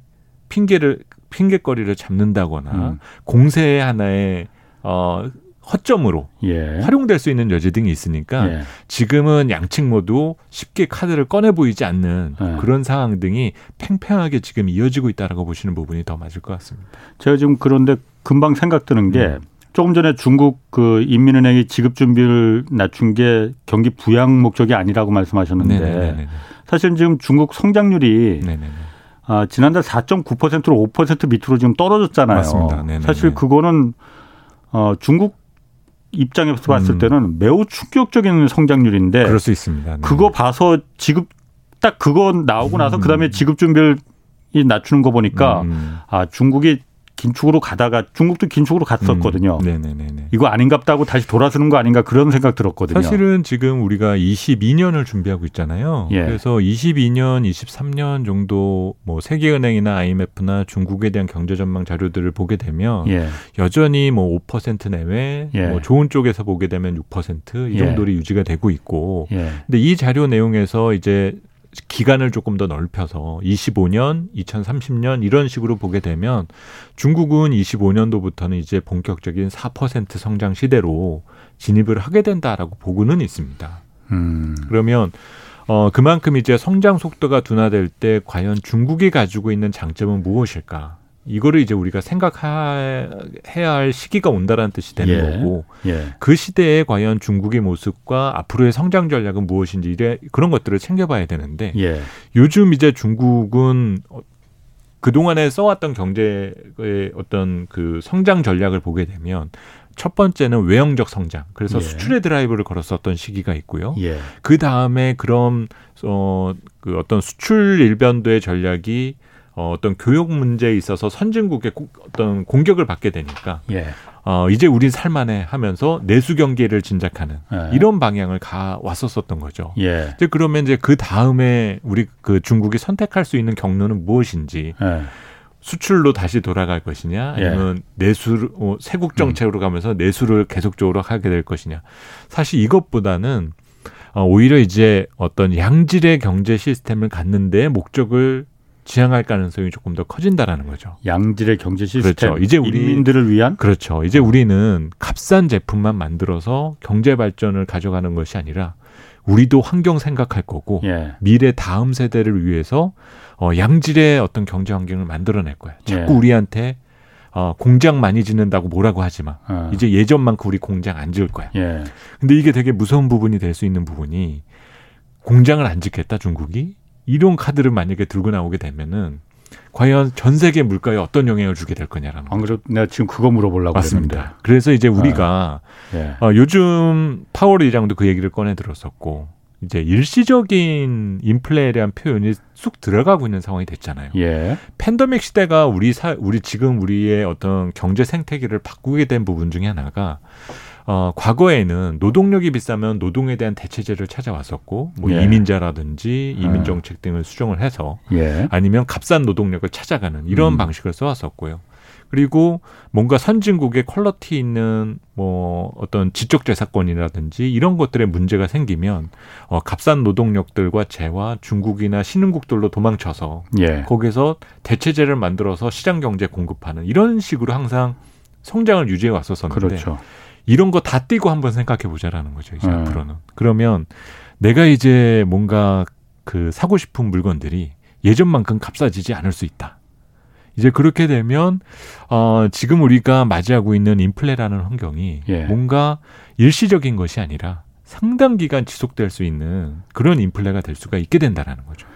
핑계를 핑계거리를 잡는다거나 음. 공세의 하나의 어 허점으로 예. 활용될 수 있는 여지 등이 있으니까 예. 지금은 양측 모두 쉽게 카드를 꺼내 보이지 않는 예. 그런 상황 등이 팽팽하게 지금 이어지고 있다라고 보시는 부분이 더 맞을 것 같습니다.
제가 지금 그런데 금방 생각 드는 게 음. 조금 전에 중국 그 인민은행이 지급 준비를 낮춘 게 경기 부양 목적이 아니라고 말씀하셨는데 네네네네. 사실 지금 중국 성장률이 네네네. 아, 지난달 4.9%로 5% 밑으로 지금 떨어졌잖아요. 맞습니다. 네네네. 사실 그거는 어, 중국 입장에서 봤을 음. 때는 매우 충격적인 성장률인데
그럴 수 있습니다.
네. 그거 봐서 지급 딱 그거 나오고 나서 음. 그다음에 지급 준비를 낮추는 거 보니까 음. 아 중국이 긴축으로 가다가 중국도 긴축으로 갔었거든요. 음, 네네네. 이거 아닌갑다고 다시 돌아서는 거 아닌가 그런 생각 들었거든요.
사실은 지금 우리가 22년을 준비하고 있잖아요. 예. 그래서 22년, 23년 정도 뭐 세계은행이나 IMF나 중국에 대한 경제 전망 자료들을 보게 되면 예. 여전히 뭐 5% 내외, 예. 뭐 좋은 쪽에서 보게 되면 6%이 예. 정도로 유지가 되고 있고. 예. 근데 이 자료 내용에서 이제 기간을 조금 더 넓혀서 25년, 2030년 이런 식으로 보게 되면 중국은 25년도부터는 이제 본격적인 4% 성장 시대로 진입을 하게 된다라고 보고는 있습니다. 음. 그러면 어 그만큼 이제 성장 속도가 둔화될 때 과연 중국이 가지고 있는 장점은 무엇일까? 이거를 이제 우리가 생각해야 할 시기가 온다라는 뜻이 되는 예. 거고 예. 그 시대에 과연 중국의 모습과 앞으로의 성장 전략은 무엇인지 이래 그런 것들을 챙겨봐야 되는데 예. 요즘 이제 중국은 그 동안에 써왔던 경제의 어떤 그 성장 전략을 보게 되면 첫 번째는 외형적 성장. 그래서 예. 수출의 드라이브를 걸었었던 시기가 있고요. 예. 그 다음에 그런 어그 어떤 수출 일변도의 전략이 어, 어떤 교육 문제에 있어서 선진국의 고, 어떤 공격을 받게 되니까 예. 어, 이제 우린 살만해 하면서 내수 경계를 진작하는 예. 이런 방향을 가 왔었었던 거죠. 예. 이제 그러면 이제 그 다음에 우리 그 중국이 선택할 수 있는 경로는 무엇인지 예. 수출로 다시 돌아갈 것이냐 아니면 예. 내수 어, 세국 정책으로 가면서 내수를 계속적으로 하게 될 것이냐 사실 이것보다는 어, 오히려 이제 어떤 양질의 경제 시스템을 갖는데 목적을 지향할 가능성이 조금 더 커진다라는 거죠.
양질의 경제 시스템,
그렇죠. 이제 우리
인민들을 위한
그렇죠. 이제 우리는 값싼 제품만 만들어서 경제 발전을 가져가는 것이 아니라 우리도 환경 생각할 거고 예. 미래 다음 세대를 위해서 어, 양질의 어떤 경제 환경을 만들어낼 거야. 자꾸 예. 우리한테 어, 공장 많이 짓는다고 뭐라고 하지 마. 어. 이제 예전만큼 우리 공장 안 지을 거야. 예. 근데 이게 되게 무서운 부분이 될 수 있는 부분이 공장을 안 짓겠다 중국이 이런 카드를 만약에 들고 나오게 되면은 과연 전 세계 물가에 어떤 영향을 주게 될 거냐라는.
안 그래도 내가 지금 그거 물어보려고
맞습니다.
했는데.
그래서 이제 우리가 아, 예. 어, 요즘 파월 의장도 그 얘기를 꺼내 들었었고 이제 일시적인 인플레에 대한 표현이 쑥 들어가고 있는 상황이 됐잖아요. 예. 팬더믹 시대가 우리 사 우리 지금 우리의 어떤 경제 생태계를 바꾸게 된 부분 중에 하나가 어, 과거에는 노동력이 비싸면 노동에 대한 대체제를 찾아왔었고, 뭐 예. 이민자라든지 이민 정책 등을 수정을 해서 예. 아니면 값싼 노동력을 찾아가는 이런 음. 방식을 써왔었고요. 그리고 뭔가 선진국의 퀄러티 있는 뭐 어떤 지적 재산권이라든지 이런 것들에 문제가 생기면 어 값싼 노동력들과 재화 중국이나 신흥국들로 도망쳐서 예. 거기서 대체제를 만들어서 시장 경제 공급하는 이런 식으로 항상 성장을 유지해 왔었었는데 그렇죠. 이런 거 다 띄고 한번 생각해 보자라는 거죠. 이제 네. 앞으로는. 그러면 내가 이제 뭔가 그 사고 싶은 물건들이 예전만큼 값싸지지 않을 수 있다. 이제 그렇게 되면 어 지금 우리가 맞이하고 있는 인플레라는 환경이 예. 뭔가 일시적인 것이 아니라 상당 기간 지속될 수 있는 그런 인플레가 될 수가 있게 된다라는 거죠.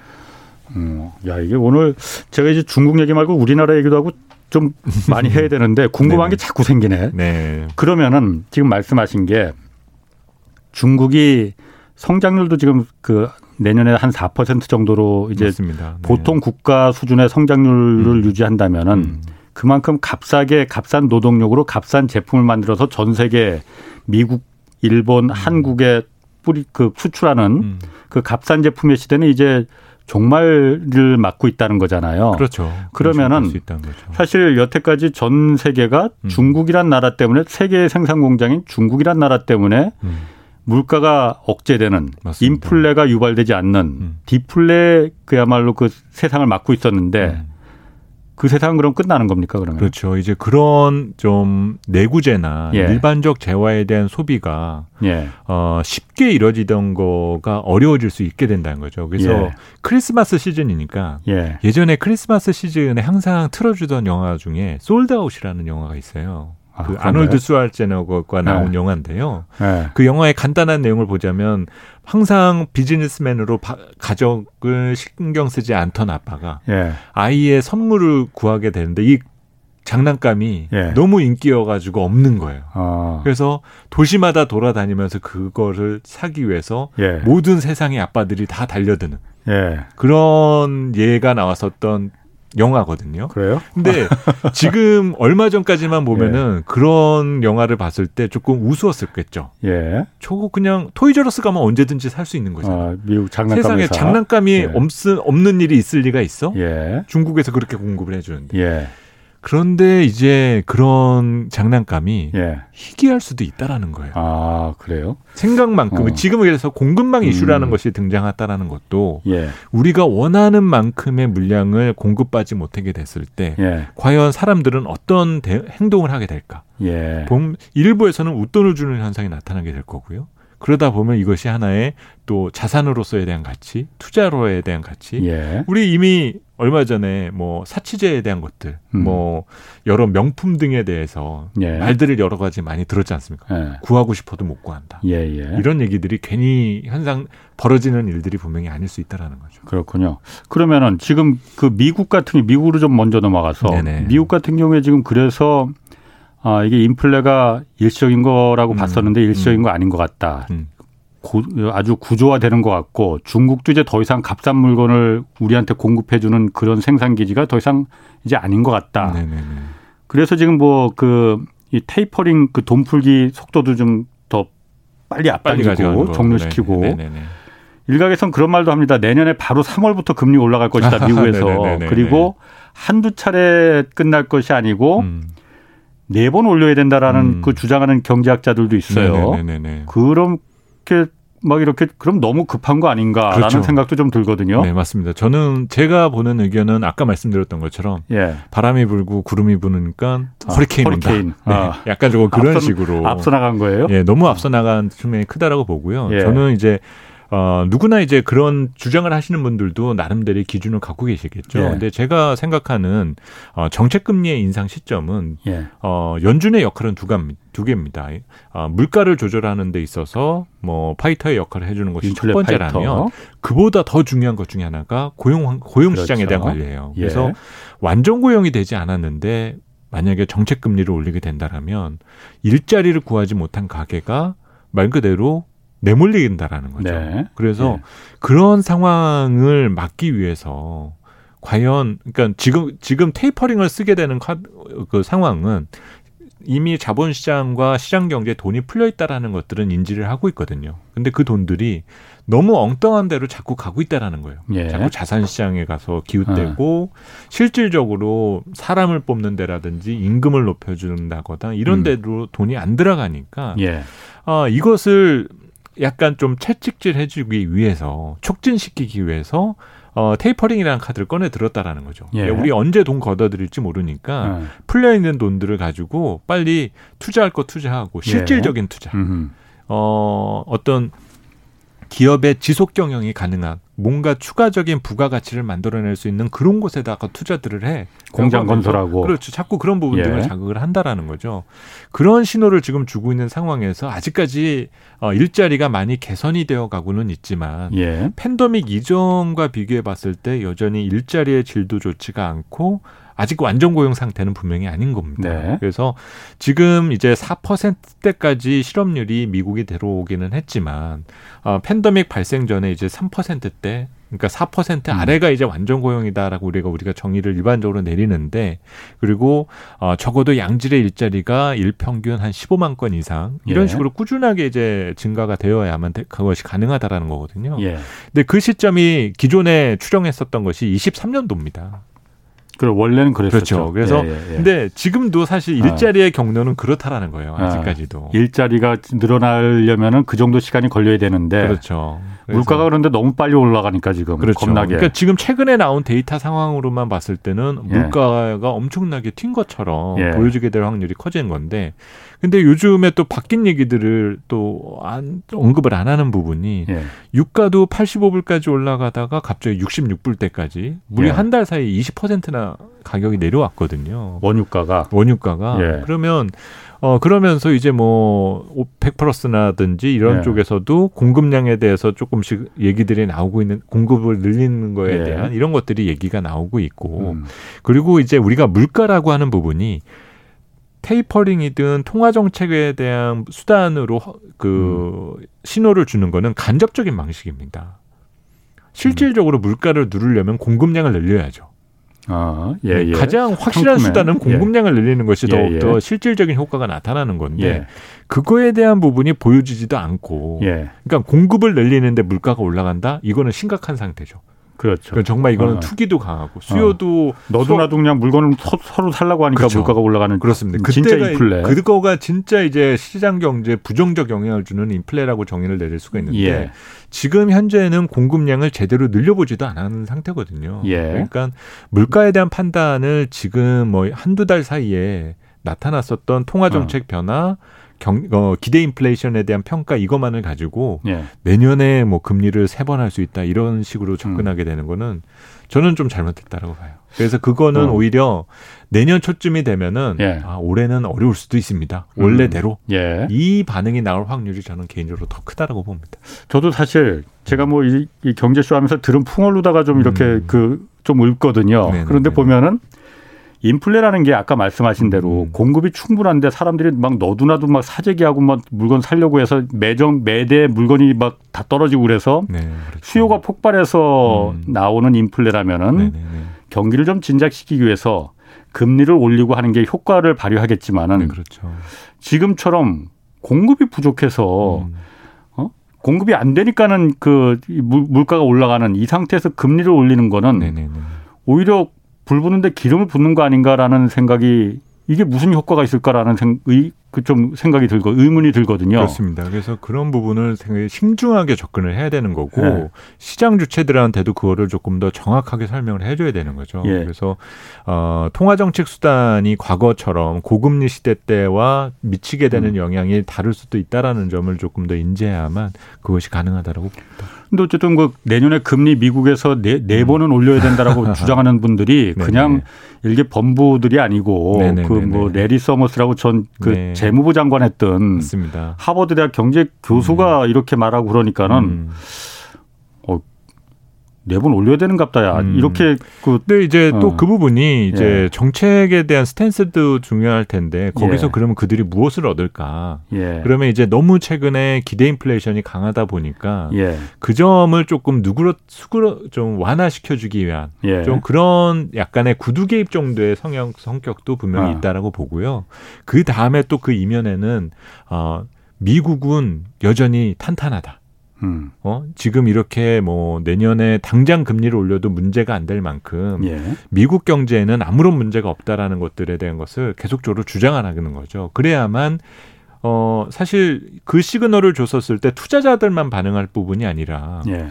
음, 야 이게 오늘 제가 이제 중국 얘기 말고 우리나라 얘기도 하고 좀 많이 해야 되는데 궁금한 게 자꾸 생기네. 네. 그러면은 지금 말씀하신 게 중국이 성장률도 지금 그 내년에 한 4% 정도로 이제 맞습니다. 네. 보통 국가 수준의 성장률을 음. 유지한다면은 음. 그만큼 값싸게 값싼 노동력으로 값싼 제품을 만들어서 전 세계 미국, 일본, 음. 한국에 뿌리 그 수출하는 음. 그 값싼 제품의 시대는 이제 종말을 맞고 있다는 거잖아요.
그렇죠.
그러면은 사실 여태까지 전 세계가 음. 중국이란 나라 때문에 세계 생산 공장인 중국이란 나라 때문에 음. 물가가 억제되는 맞습니다. 인플레가 유발되지 않는 음. 디플레 그야말로 그 세상을 맞고 있었는데 음. 그 세상은 그럼 끝나는 겁니까 그러면?
그렇죠. 이제 그런 좀 내구재나 예. 일반적 재화에 대한 소비가 예. 어, 쉽게 이루어지던 거가 어려워질 수 있게 된다는 거죠. 그래서 예. 크리스마스 시즌이니까 예. 전에 크리스마스 시즌에 항상 틀어주던 영화 중에 솔드아웃이라는 영화가 있어요. 아, 그 아놀드 스왈제너거가 나온 네. 영화인데요. 네. 그 영화의 간단한 내용을 보자면 항상 비즈니스맨으로 바, 가족을 신경 쓰지 않던 아빠가 예. 아이의 선물을 구하게 되는데 이 장난감이 예. 너무 인기여가지고 없는 거예요. 아. 그래서 도시마다 돌아다니면서 그거를 사기 위해서 예. 모든 세상의 아빠들이 다 달려드는 예. 그런 예가 나왔었던 영화거든요.
그래요?
근데 지금 얼마 전까지만 보면은 예. 그런 영화를 봤을 때 조금 우스웠었겠죠. 예. 저거 그냥 토이저러스 가면 언제든지 살 수 있는 거잖아요. 아,
미국 장난감
세상에 장난감이 예. 없, 없는 일이 있을 리가 있어? 예. 중국에서 그렇게 공급을 해주는데. 예. 그런데 이제 그런 장난감이 예. 희귀할 수도 있다라는 거예요.
아 그래요?
생각만큼 어. 지금 그래서 공급망 이슈라는 음. 것이 등장했다라는 것도 예. 우리가 원하는 만큼의 물량을 공급받지 못하게 됐을 때 예. 과연 사람들은 어떤 대, 행동을 하게 될까? 예. 봄 일부에서는 웃돈을 주는 현상이 나타나게 될 거고요. 그러다 보면 이것이 하나의 또 자산으로서에 대한 가치, 투자로에 대한 가치. 예. 우리 이미 얼마 전에 뭐 사치제에 대한 것들, 음. 뭐 여러 명품 등에 대해서 예. 말들을 여러 가지 많이 들었지 않습니까? 예. 구하고 싶어도 못 구한다. 예, 예. 이런 얘기들이 괜히 현상 벌어지는 일들이 분명히 아닐 수 있다라는 거죠.
그렇군요. 그러면은 지금 그 미국 같은 미국으로 좀 먼저 넘어가서 네네. 미국 같은 경우에 지금 그래서 아, 이게 인플레가 일시적인 거라고 음. 봤었는데 일시적인 음. 거 아닌 것 같다. 음. 고, 아주 구조화되는 것 같고 중국도 이제 더 이상 값싼 물건을 우리한테 공급해주는 그런 생산 기지가 더 이상 이제 아닌 것 같다. 네네네. 그래서 지금 뭐그 이 테이퍼링 그 돈 풀기 속도도 좀 더 빨리 앞당기고 종료시키고 네네네. 일각에선 그런 말도 합니다. 내년에 바로 3월부터 금리 올라갈 것이다 미국에서 그리고 한두 차례 끝날 것이 아니고 음. 네 번 올려야 된다라는 음. 그 주장하는 경제학자들도 있어요. 네네네네. 그렇게 막 이렇게 그럼 너무 급한 거 아닌가라는 그렇죠. 생각도 좀 들거든요.
네, 맞습니다. 저는 제가 보는 의견은 아까 말씀드렸던 것처럼 예. 바람이 불고 구름이 부니까 아, 허리케인. 허리케인. 네, 아. 약간 좀 그런 앞서, 식으로
앞서 나간 거예요?
예, 너무 앞서 나간 측면이 크다라고 보고요. 예. 저는 이제 어, 누구나 이제 그런 주장을 하시는 분들도 나름대로의 기준을 갖고 계시겠죠. 예. 근데 제가 생각하는 어, 정책금리의 인상 시점은 예. 어, 연준의 역할은 두, 감, 두 개입니다. 어, 물가를 조절하는 데 있어서 뭐 파이터의 역할을 해주는 것이 첫 번째라면 파이터. 그보다 더 중요한 것 중에 하나가 고용 고용 시장에 그렇죠. 대한 관리예요. 예. 그래서 완전 고용이 되지 않았는데 만약에 정책 금리를 올리게 된다라면 일자리를 구하지 못한 가계가 말 그대로 내몰린다라는 거죠. 네. 그래서 네. 그런 상황을 막기 위해서 과연 그러니까 지금 지금 테이퍼링을 쓰게 되는 그 상황은 이미 자본시장과 시장 경제에 돈이 풀려 있다라는 것들은 인지를 하고 있거든요. 근데 그 돈들이 너무 엉뚱한 데로 자꾸 가고 있다라는 거예요. 예. 자꾸 자산 시장에 가서 기웃대고 어. 실질적으로 사람을 뽑는 데라든지 임금을 높여준다거나 이런 음. 데로 돈이 안 들어가니까 예. 아, 이것을 약간 좀 채찍질 해주기 위해서 촉진시키기 위해서 어, 테이퍼링이라는 카드를 꺼내 들었다라는 거죠. 예. 우리 언제 돈 걷어들일지 모르니까 예. 풀려 있는 돈들을 가지고 빨리 투자할 거 투자하고 예. 실질적인 예. 투자. 음흠. 어, 어떤 기업의 지속 경영이 가능한 뭔가 추가적인 부가가치를 만들어낼 수 있는 그런 곳에다가 투자들을 해.
공장 건설하고.
그렇죠. 자꾸 그런 부분들을 예. 자극을 한다라는 거죠. 그런 신호를 지금 주고 있는 상황에서 아직까지 어, 일자리가 많이 개선이 되어 가고는 있지만 예. 팬더믹 이전과 비교해 봤을 때 여전히 일자리의 질도 좋지가 않고 아직 완전 고용 상태는 분명히 아닌 겁니다. 네. 그래서 지금 이제 4%대까지 실업률이 미국이 들어오기는 했지만 어, 팬더믹 발생 전에 이제 3%대 그러니까 4% 음. 아래가 이제 완전 고용이다라고 우리가 우리가 정의를 일반적으로 내리는데 그리고 어 적어도 양질의 일자리가 일평균 한 15만 건 이상 이런 예. 식으로 꾸준하게 이제 증가가 되어야만 그것이 가능하다라는 거거든요. 예. 근데 그 시점이 기존에 추정했었던 것이 23년도입니다.
그 원래는 그랬었죠.
그렇죠. 그래서 예, 예, 예. 근데 지금도 사실 일자리의 아. 경로는 그렇다라는 거예요. 아직까지도.
아, 일자리가 늘어나려면은 그 정도 시간이 걸려야 되는데
그렇죠.
물가가 그런데 너무 빨리 올라가니까 지금 그렇죠. 겁나게.
그러니까 지금 최근에 나온 데이터 상황으로만 봤을 때는 예. 물가가 엄청나게 튄 것처럼 예. 보여지게 될 확률이 커지는 건데 근데 요즘에 또 바뀐 얘기들을 또 안, 언급을 안 하는 부분이 예. 유가도 85불까지 올라가다가 갑자기 66불 때까지 무려 예. 한달 사이에 20%나 가격이 내려왔거든요.
원유가가
원유가가 예. 그러면 어 그러면서 이제 뭐 오펙 플러스나든지 이런 예. 쪽에서도 공급량에 대해서 조금씩 얘기들이 나오고 있는 공급을 늘리는 거에 예. 대한 이런 것들이 얘기가 나오고 있고 음. 그리고 이제 우리가 물가라고 하는 부분이 테이퍼링이든 통화 정책에 대한 수단으로 그 음. 신호를 주는 거는 간접적인 방식입니다. 실질적으로 물가를 누르려면 공급량을 늘려야죠. 아, 예, 예. 가장 확실한 상품에. 수단은 예. 공급량을 예. 늘리는 것이 예, 더욱더 예. 실질적인 효과가 나타나는 건데 예. 그거에 대한 부분이 보여지지도 않고 그러니까 공급을 늘리는데 물가가 올라간다 이거는 심각한 상태죠.
그렇죠.
그러니까 정말 이거는 어. 투기도 강하고 수요도 어.
너도 나도 그냥 물건을 서, 로 살라고 하니까 그렇죠. 물가가 올라가는
그렇습니다. 진짜 인플레. 그거가 진짜 이제 시장 경제에 부정적 영향을 주는 인플레라고 정의를 내릴 수가 있는데 예. 지금 현재는 공급량을 제대로 늘려보지도 않은 상태거든요. 예. 그러니까 물가에 대한 판단을 지금 뭐 한두 달 사이에 나타났었던 통화 정책 어. 변화 경, 어, 기대 인플레이션에 대한 평가 이것만을 가지고 예. 내년에 뭐 금리를 세 번 할 수 있다 이런 식으로 접근하게 음. 되는 거는 저는 좀 잘못됐다라고 봐요. 그래서 그거는 어. 오히려 내년 초쯤이 되면은 예. 아, 올해는 어려울 수도 있습니다. 원래대로 음. 예. 이 반응이 나올 확률이 저는 개인적으로 더 크다라고 봅니다.
저도 사실 제가 뭐이 이 경제쇼 하면서 들은 풍월로다가 좀 이렇게 음. 그좀 읊거든요. 네네네. 그런데 보면은 인플레라는 게 아까 말씀하신 대로 음. 공급이 충분한데 사람들이 막 너도나도 막 사재기하고 막 물건 살려고 해서 매정 매대 물건이 막 다 떨어지고 그래서 네, 그렇죠. 수요가 폭발해서 음. 나오는 인플레라면은 네네네. 경기를 좀 진작시키기 위해서 금리를 올리고 하는 게 효과를 발휘하겠지만은 네, 그렇죠. 지금처럼 공급이 부족해서 음. 어? 공급이 안 되니까는 그 물가가 올라가는 이 상태에서 금리를 올리는 거는 네네네. 오히려 불 부는데 기름을 붓는 거 아닌가라는 생각이 이게 무슨 효과가 있을까라는 생, 의, 그 좀 생각이 들고 의문이 들거든요.
그렇습니다. 그래서 그런 부분을 신중하게 접근을 해야 되는 거고 네. 시장 주체들한테도 그거를 조금 더 정확하게 설명을 해줘야 되는 거죠. 예. 그래서 어, 통화 정책 수단이 과거처럼 고금리 시대 때와 미치게 되는 음. 영향이 다를 수도 있다라는 점을 조금 더 인지해야만 그것이 가능하다라고 봅니다.
근데 어쨌든 그 내년에 금리 미국에서 네, 네 음. 번은 올려야 된다라고 주장하는 분들이 그냥 일개 범부들이 아니고 그 뭐 래리 서머스라고 전그 네. 재무부 장관 했던 맞습니다. 하버드 대학 경제 교수가 음. 이렇게 말하고 그러니까는 음. 어, 네번 올려야 되는 갑다야. 음. 이렇게
그 근데 이제 어. 또그 부분이 이제 예. 정책에 대한 스탠스도 중요할 텐데 거기서 예. 그러면 그들이 무엇을 얻을까? 예. 그러면 이제 너무 최근에 기대 인플레이션이 강하다 보니까 예. 그 점을 조금 누그러 수그러 좀 완화시켜 주기 위한 예. 좀 그런 약간의 구두 개입 정도의 성형 성격도 분명히 아. 있다라고 보고요. 그 다음에 또 그 이면에는 어 미국은 여전히 탄탄하다. 음. 어 지금 이렇게 뭐 내년에 당장 금리를 올려도 문제가 안 될 만큼 예. 미국 경제에는 아무런 문제가 없다라는 것들에 대한 것을 계속적으로 주장하는 거죠. 그래야만 어 사실 그 시그널을 줬었을 때 투자자들만 반응할 부분이 아니라 예.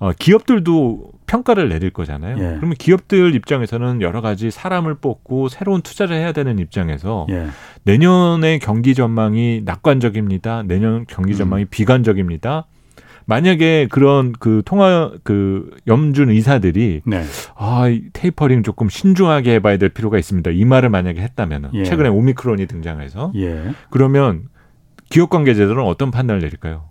어, 기업들도 평가를 내릴 거잖아요. 예. 그러면 기업들 입장에서는 여러 가지 사람을 뽑고 새로운 투자를 해야 되는 입장에서 예. 내년의 경기 전망이 낙관적입니다. 내년 경기 전망이 음. 비관적입니다. 만약에 그런 그 통화 그 염준 의사들이 네. 아 테이퍼링 조금 신중하게 해봐야 될 필요가 있습니다. 이 말을 만약에 했다면은 예. 최근에 오미크론이 등장해서 예. 그러면 기업 관계자들은 어떤 판단을 내릴까요?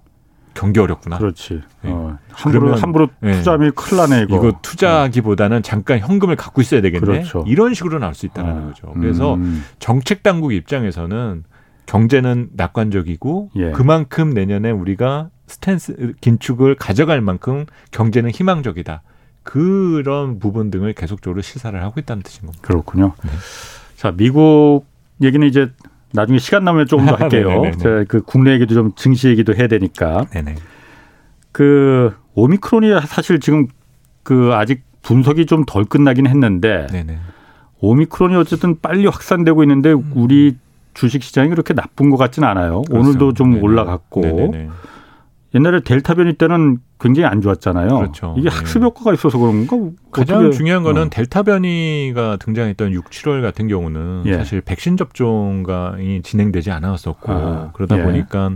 경기 어렵구나.
그렇지. 네. 어, 함부로 함부로 네. 투자하면 큰일 나네 이거.
이거 투자기보다는 잠깐 현금을 갖고 있어야 되겠네. 그렇죠. 이런 식으로 나올 수 있다는 아, 거죠. 그래서 음. 정책 당국 입장에서는 경제는 낙관적이고 예. 그만큼 내년에 우리가 스탠스 긴축을 가져갈 만큼 경제는 희망적이다. 그런 부분 등을 계속적으로 시사를 하고 있다는 뜻인 겁니다.
그렇군요. 네. 자, 미국 얘기는 이제 나중에 시간 나면 조금 더 할게요. 그 국내 얘기도 좀 증시 얘기도 해야 되니까. 네네. 그 오미크론이 사실 지금 그 아직 분석이 좀 덜 끝나긴 했는데 네네. 오미크론이 어쨌든 빨리 확산되고 있는데 음. 우리 주식 시장이 그렇게 나쁜 것 같지는 않아요. 그렇죠. 오늘도 좀 네네. 올라갔고 네네네. 옛날에 델타 변이 때는 굉장히 안 좋았잖아요. 그렇죠. 이게 네. 학습 효과가 있어서 그런가?
가장 어떻게... 중요한 거는 어. 델타 변이가 등장했던 6, 7월 같은 경우는 예. 사실 백신 접종이 진행되지 않았었고 아, 그러다 예. 보니까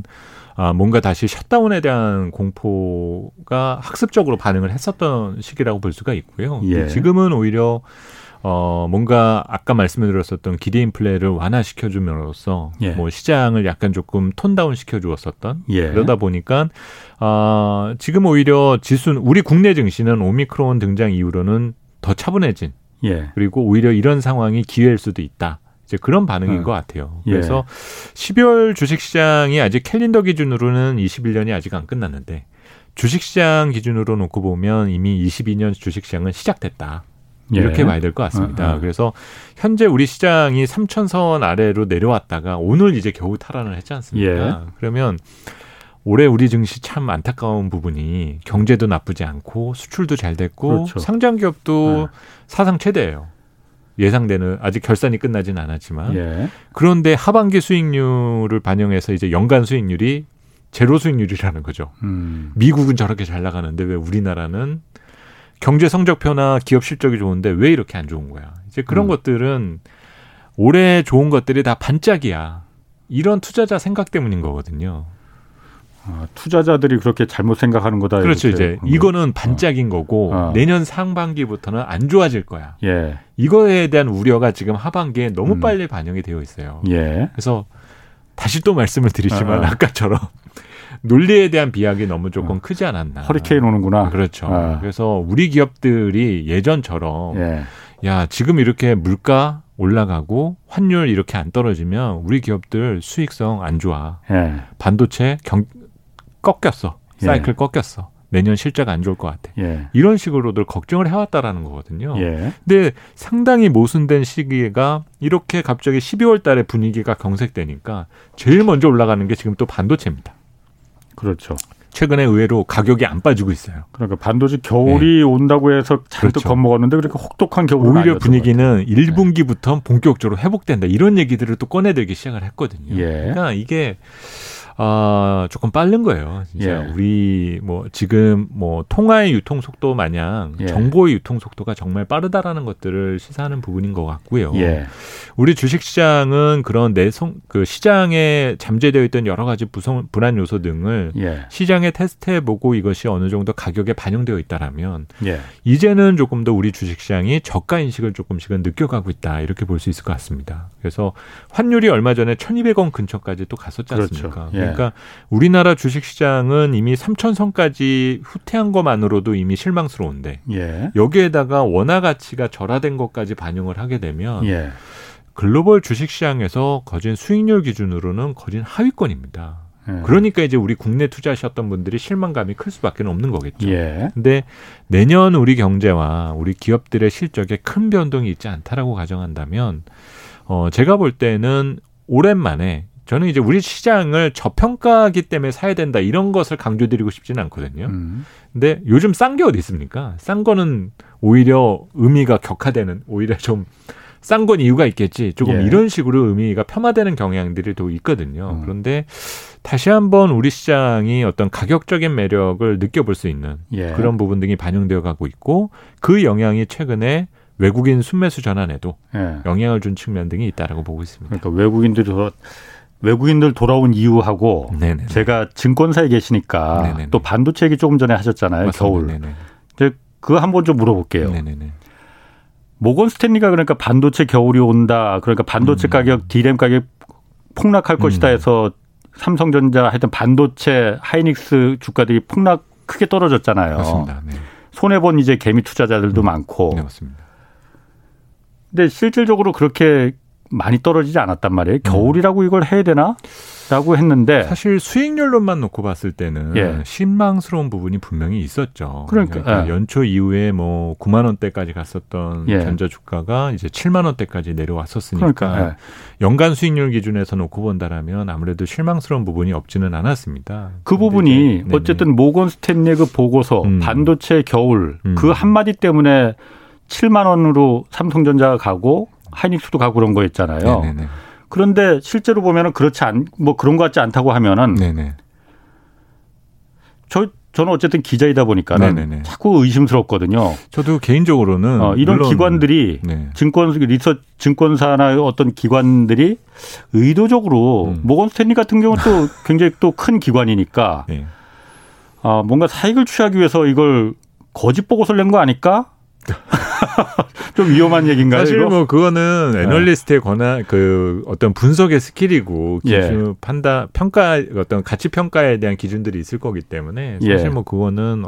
아, 뭔가 다시 셧다운에 대한 공포가 학습적으로 반응을 했었던 시기라고 볼 수가 있고요. 예. 지금은 오히려 어, 뭔가 아까 말씀드렸었던 기대 인플레를 완화시켜 줌으로써 예. 뭐 시장을 약간 조금 톤다운 시켜 주었었던 예. 그러다 보니까 어, 지금 오히려 지수 우리 국내 증시는 오미크론 등장 이후로는 더 차분해진 예. 그리고 오히려 이런 상황이 기회일 수도 있다. 이제 그런 반응인 어. 것 같아요. 예. 그래서 12월 주식 시장이 아직 캘린더 기준으로는 21년이 아직 안 끝났는데 주식 시장 기준으로 놓고 보면 이미 22년 주식 시장은 시작됐다. 이렇게 예. 봐야 될 것 같습니다. 어, 어. 그래서 현재 우리 시장이 3천선 아래로 내려왔다가 오늘 이제 겨우 탈환을 했지 않습니까? 예. 그러면 올해 우리 증시 참 안타까운 부분이 경제도 나쁘지 않고 수출도 잘 됐고 그렇죠. 상장 기업도 네. 사상 최대예요. 예상되는 아직 결산이 끝나지는 않았지만 예. 그런데 하반기 수익률을 반영해서 이제 연간 수익률이 제로 수익률이라는 거죠. 음. 미국은 저렇게 잘 나가는데 왜 우리나라는 경제 성적표나 기업 실적이 좋은데 왜 이렇게 안 좋은 거야? 이제 그런 음. 것들은 올해 좋은 것들이 다 반짝이야. 이런 투자자 생각 때문인 거거든요.
아, 투자자들이 그렇게 잘못 생각하는 거다.
그렇죠. 이제 이거는 반짝인 거고 어. 내년 상반기부터는 안 좋아질 거야. 예. 이거에 대한 우려가 지금 하반기에 너무 음. 빨리 반영이 되어 있어요. 예. 그래서 다시 또 말씀을 드리지만 어. 아까처럼 논리에 대한 비약이 너무 조금 어. 크지 않았나.
허리케인 오는구나.
그렇죠. 아. 그래서 우리 기업들이 예전처럼 예. 야 지금 이렇게 물가 올라가고 환율 이렇게 안 떨어지면 우리 기업들 수익성 안 좋아. 예. 반도체 경 꺾였어. 예. 사이클 예. 꺾였어. 내년 실적 안 좋을 것 같아. 예. 이런 식으로들 걱정을 해왔다라는 거거든요. 예. 근데 상당히 모순된 시기가 이렇게 갑자기 12월 달에 분위기가 경색되니까 제일 먼저 올라가는 게 지금 또 반도체입니다.
그렇죠.
최근에 의외로 가격이 안 빠지고 있어요.
그러니까 반도체 겨울이 네. 온다고 해서 잔뜩 그렇죠. 겁먹었는데 그렇게 혹독한 겨울
오히려 분위기는 1분기부터 본격적으로 회복된다 이런 얘기들을 또 꺼내들기 시작을 했거든요. 예. 그러니까 이게 아, 조금 빠른 거예요. 진짜 예. 우리 뭐 지금 뭐 통화의 유통 속도 마냥 예. 정보의 유통 속도가 정말 빠르다라는 것들을 시사하는 부분인 것 같고요. 예. 우리 주식 시장은 그런 내성 그 시장에 잠재되어 있던 여러 가지 부성 불안 요소 등을 예. 시장에 테스트해 보고 이것이 어느 정도 가격에 반영되어 있다라면 예. 이제는 조금 더 우리 주식 시장이 저가 인식을 조금씩은 느껴가고 있다. 이렇게 볼 수 있을 것 같습니다. 그래서 환율이 얼마 전에 1,200원 근처까지 또 갔었지 그렇죠. 않습니까? 그렇죠. 그러니까 우리나라 주식 시장은 이미 3천 선까지 후퇴한 것만으로도 이미 실망스러운데 예. 여기에다가 원화 가치가 절하된 것까지 반영을 하게 되면 예. 글로벌 주식 시장에서 거진 수익률 기준으로는 거진 하위권입니다. 예. 그러니까 이제 우리 국내 투자하셨던 분들이 실망감이 클 수밖에 없는 거겠죠. 예. 근데 내년 우리 경제와 우리 기업들의 실적에 큰 변동이 있지 않다라고 가정한다면 어 제가 볼 때는 오랜만에 저는 이제 우리 시장을 저평가하기 때문에 사야 된다 이런 것을 강조드리고 싶지는 않거든요. 음. 근데 요즘 싼 게 어디 있습니까? 싼 거는 오히려 의미가 격화되는 오히려 좀 싼 건 이유가 있겠지. 조금 예. 이런 식으로 의미가 폄하되는 경향들이 또 있거든요. 음. 그런데 다시 한번 우리 시장이 어떤 가격적인 매력을 느껴볼 수 있는 예. 그런 부분 등이 반영되어 가고 있고 그 영향이 최근에 외국인 순매수 전환에도 예. 영향을 준 측면 등이 있다라고 보고 있습니다.
그러니까 외국인들이 외국인들 돌아온 이유하고 네네네. 제가 증권사에 계시니까 네네네. 또 반도체 얘기 조금 전에 하셨잖아요. 맞습니다. 겨울. 네네. 그거 한번 좀 물어볼게요. 네네네. 모건 스탠리가 그러니까 반도체 겨울이 온다. 그러니까 반도체 음. 가격, 디램 가격 폭락할 음. 것이다 해서 삼성전자 하여튼 반도체 하이닉스 주가들이 폭락 크게 떨어졌잖아요. 맞습니다. 네. 손해 본 이제 개미 투자자들도 음. 많고. 네, 맞습니다. 근데 실질적으로 그렇게 많이 떨어지지 않았단 말이에요. 겨울이라고 이걸 해야 되나? 라고 했는데
사실 수익률로만 놓고 봤을 때는 예. 실망스러운 부분이 분명히 있었죠. 그러니까, 그러니까 예. 연초 이후에 뭐 9만 원대까지 갔었던 예. 전자 주가가 이제 7만 원대까지 내려왔었으니까 그러니까, 예. 연간 수익률 기준에서 놓고 본다라면 아무래도 실망스러운 부분이 없지는 않았습니다.
그 부분이 어쨌든 모건 스탠리 그 보고서 음. 반도체 겨울 음. 그 한마디 때문에 7만 원으로 삼성전자가 가고 하이닉스도 가고 그런 거였잖아요. 네네네. 그런데 실제로 보면은 그렇지 않, 뭐 그런 것 같지 않다고 하면은 네네. 저 저는 어쨌든 기자이다 네네네. 자꾸 의심스럽거든요.
저도 개인적으로는
어, 이런 물론, 기관들이 네. 증권 리서 증권사나 어떤 기관들이 의도적으로 음. 모건 스탠리 같은 경우는 또 굉장히 또 큰 기관이니까 네. 어, 뭔가 사익을 취하기 위해서 이걸 거짓 보고서를 낸 거 아닐까? 좀 위험한 얘기인가요?
사실
이거?
뭐 그거는 네. 애널리스트의 권한 그 어떤 분석의 skill이고 기준 예. 판단 평가 어떤 가치 평가에 대한 기준들이 있을 거기 때문에 사실 예. 뭐 그거는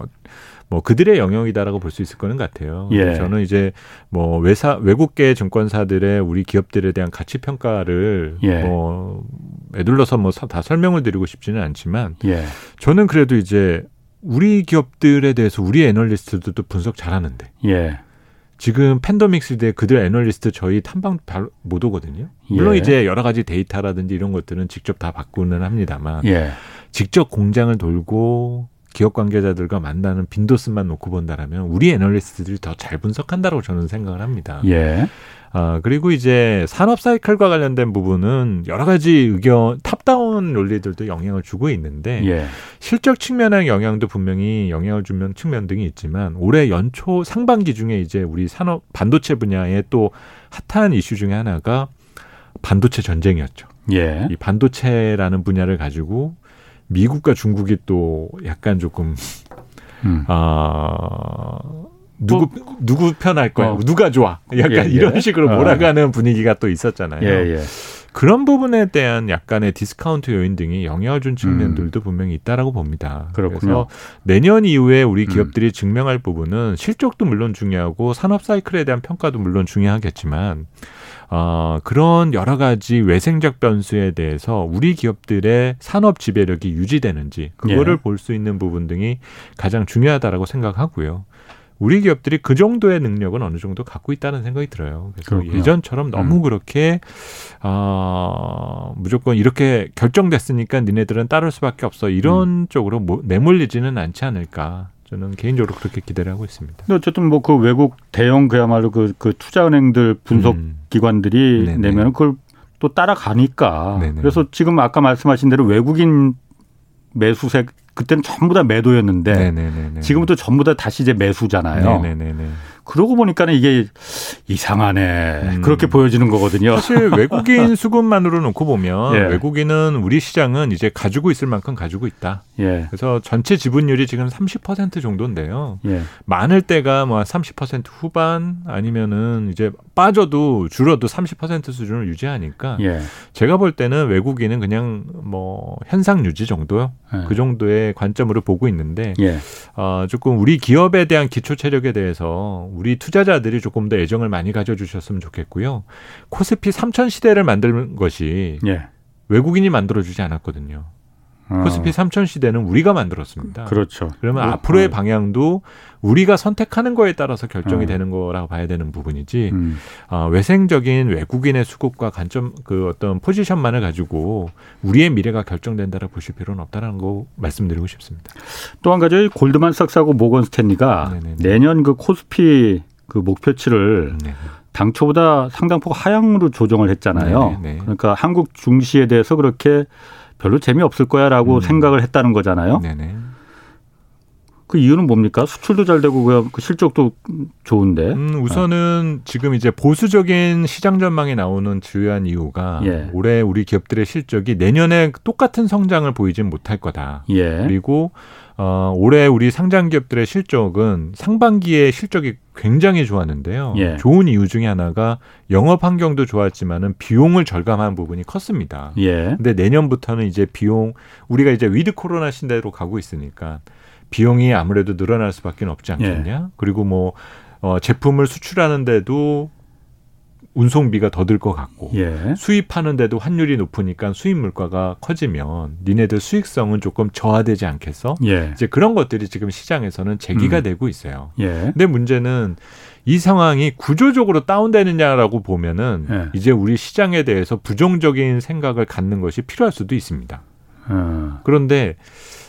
뭐 그들의 영역이다라고 볼 수 있을 거는 같아요. 예. 저는 이제 뭐 외사 외국계 증권사들의 우리 기업들에 대한 가치 평가를 예. 뭐 애둘러서 뭐 다 설명을 드리고 싶지는 않지만 예. 저는 그래도 이제 우리 기업들에 대해서 우리 애널리스트들도 분석 잘하는데. 예. 지금 팬데믹 시대에 그들 애널리스트 저희 탐방 못 오거든요. 물론 예. 이제 여러 가지 데이터라든지 이런 것들은 직접 다 받고는 합니다만 예. 직접 공장을 돌고 기업 관계자들과 만나는 빈도수만 놓고 본다라면 우리 애널리스트들이 더 잘 분석한다고 저는 생각을 합니다. 예. 아, 그리고 이제 산업 사이클과 관련된 부분은 여러 가지 의견, top-down 논리들도 영향을 주고 있는데 예. 실적 측면의 영향도 분명히 영향을 주는 측면 등이 있지만 올해 연초 상반기 중에 이제 우리 산업 반도체 분야의 또 핫한 이슈 중에 하나가 반도체 전쟁이었죠. 예. 이 반도체라는 분야를 가지고 미국과 중국이 또 약간 조금 음. 아 누구 뭐, 누구 편 할 거야? 어. 누가 좋아? 약간 예, 예. 이런 식으로 어. 몰아가는 분위기가 또 있었잖아요. 예, 예, 그런 부분에 대한 약간의 디스카운트 요인 등이 영향을 준 측면들도 음. 분명히 있다라고 봅니다. 그렇군요. 그래서 내년 이후에 우리 음. 기업들이 음. 증명할 부분은 실적도 물론 중요하고 산업 사이클에 대한 평가도 물론 중요하겠지만 어, 그런 여러 가지 외생적 변수에 대해서 우리 기업들의 산업 지배력이 유지되는지 그거를 예. 볼수 있는 부분 등이 가장 중요하다라고 생각하고요. 우리 기업들이 그 정도의 능력은 어느 정도 갖고 있다는 생각이 들어요. 그래서 그렇군요. 예전처럼 너무 음. 그렇게 어, 무조건 이렇게 결정됐으니까 니네들은 따를 수밖에 없어 이런 음. 쪽으로 뭐, 내몰리지는 않지 않을까. 저는 개인적으로 그렇게 기대를 하고 있습니다.
어쨌든 뭐 그 외국 대형 그야말로 그, 그 투자은행들 분석 음. 기관들이 내면 그걸 또 따라가니까. 네네. 그래서 지금 아까 말씀하신 대로 외국인 매수세 그때는 전부 다 매도였는데 네네네네. 지금은 또 전부 다 다시 이제 매수잖아요. 네네네네. 그러고 보니까는 이게 이상하네. 음. 그렇게 보여지는 거거든요.
사실 외국인 수급만으로 놓고 보면 예. 외국인은 우리 시장은 이제 가지고 있을 만큼 가지고 있다. 예. 그래서 전체 지분율이 지금 30% 정도인데요. 예. 많을 때가 뭐 30% 후반 아니면은 이제 빠져도 줄어도 30% 수준을 유지하니까 예. 제가 볼 때는 외국인은 그냥 뭐 현상 유지 정도요. 예. 그 정도의 관점으로 보고 있는데 예. 어, 조금 우리 기업에 대한 기초 체력에 대해서 우리 투자자들이 조금 더 애정을 많이 가져주셨으면 좋겠고요. 코스피 3천 시대를 만드는 것이 예. 외국인이 만들어주지 않았거든요. 어. 코스피 3천 시대는 우리가 만들었습니다.
그렇죠.
그러면 어. 앞으로의 방향도 우리가 선택하는 거에 따라서 결정이 어. 되는 거라고 봐야 되는 부분이지 음. 어, 외생적인 외국인의 수급과 관점 그 어떤 포지션만을 가지고 우리의 미래가 결정된다고 보실 필요는 없다라는 거 말씀드리고 싶습니다.
또 한 가지 골드만삭스하고 모건 스탠리가 네네네. 내년 그 코스피 그 목표치를 네네. 당초보다 상당폭 하향으로 조정을 했잖아요. 네네. 그러니까 한국 중시에 대해서 그렇게 별로 재미없을 거야라고 음. 생각을 했다는 거잖아요. 네네. 그 이유는 뭡니까? 수출도 잘 되고 그 실적도 좋은데.
음, 우선은 어. 지금 이제 보수적인 시장 전망이 나오는 주요한 이유가 예. 올해 우리 기업들의 실적이 내년에 똑같은 성장을 보이진 못할 거다. 예. 그리고 어, 올해 우리 상장 기업들의 실적은 상반기에 실적이 굉장히 좋았는데요. 예. 좋은 이유 중에 하나가 영업 환경도 좋았지만은 비용을 절감한 부분이 컸습니다. 예. 근데 내년부터는 이제 비용 우리가 이제 위드 코로나 시대로 가고 있으니까 비용이 아무래도 늘어날 수밖에 없지 않겠냐. 예. 그리고 뭐 어, 제품을 수출하는데도 운송비가 더 들 것 같고 예. 수입하는데도 환율이 높으니까 수입 물가가 커지면 니네들 수익성은 조금 저하되지 않겠어? 예. 이제 그런 것들이 지금 시장에서는 제기가 음. 되고 있어요. 예. 근데 문제는 이 상황이 구조적으로 다운되느냐라고 보면은 예. 이제 우리 시장에 대해서 부정적인 생각을 갖는 것이 필요할 수도 있습니다. 어. 그런데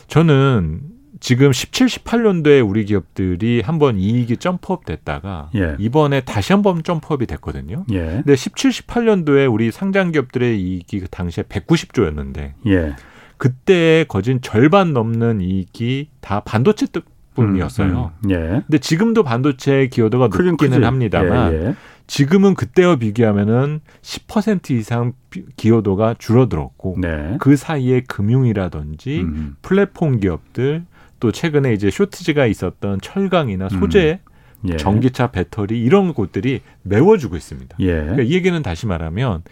저는 지금 17, 18년도에 우리 기업들이 한번 이익이 점프업 됐다가 예. 이번에 다시 한번 점프업이 됐거든요. 예. 근데 17, 18년도에 우리 상장 기업들의 이익이 그 당시에 190조였는데 예. 그때 거진 절반 넘는 이익이 다 반도체 뿐이었어요. 음, 음. 예. 근데 지금도 반도체 기여도가 높기는 크지. 합니다만 예, 예. 지금은 그때와 비교하면은 10% 이상 기여도가 줄어들었고 네. 그 사이에 금융이라든지 음. 플랫폼 기업들 또 최근에 이제 쇼트지가 있었던 철강이나 소재, 음. 예. 전기차 배터리 이런 곳들이 메워주고 있습니다. 예. 그러니까 이 얘기는 다시 말하면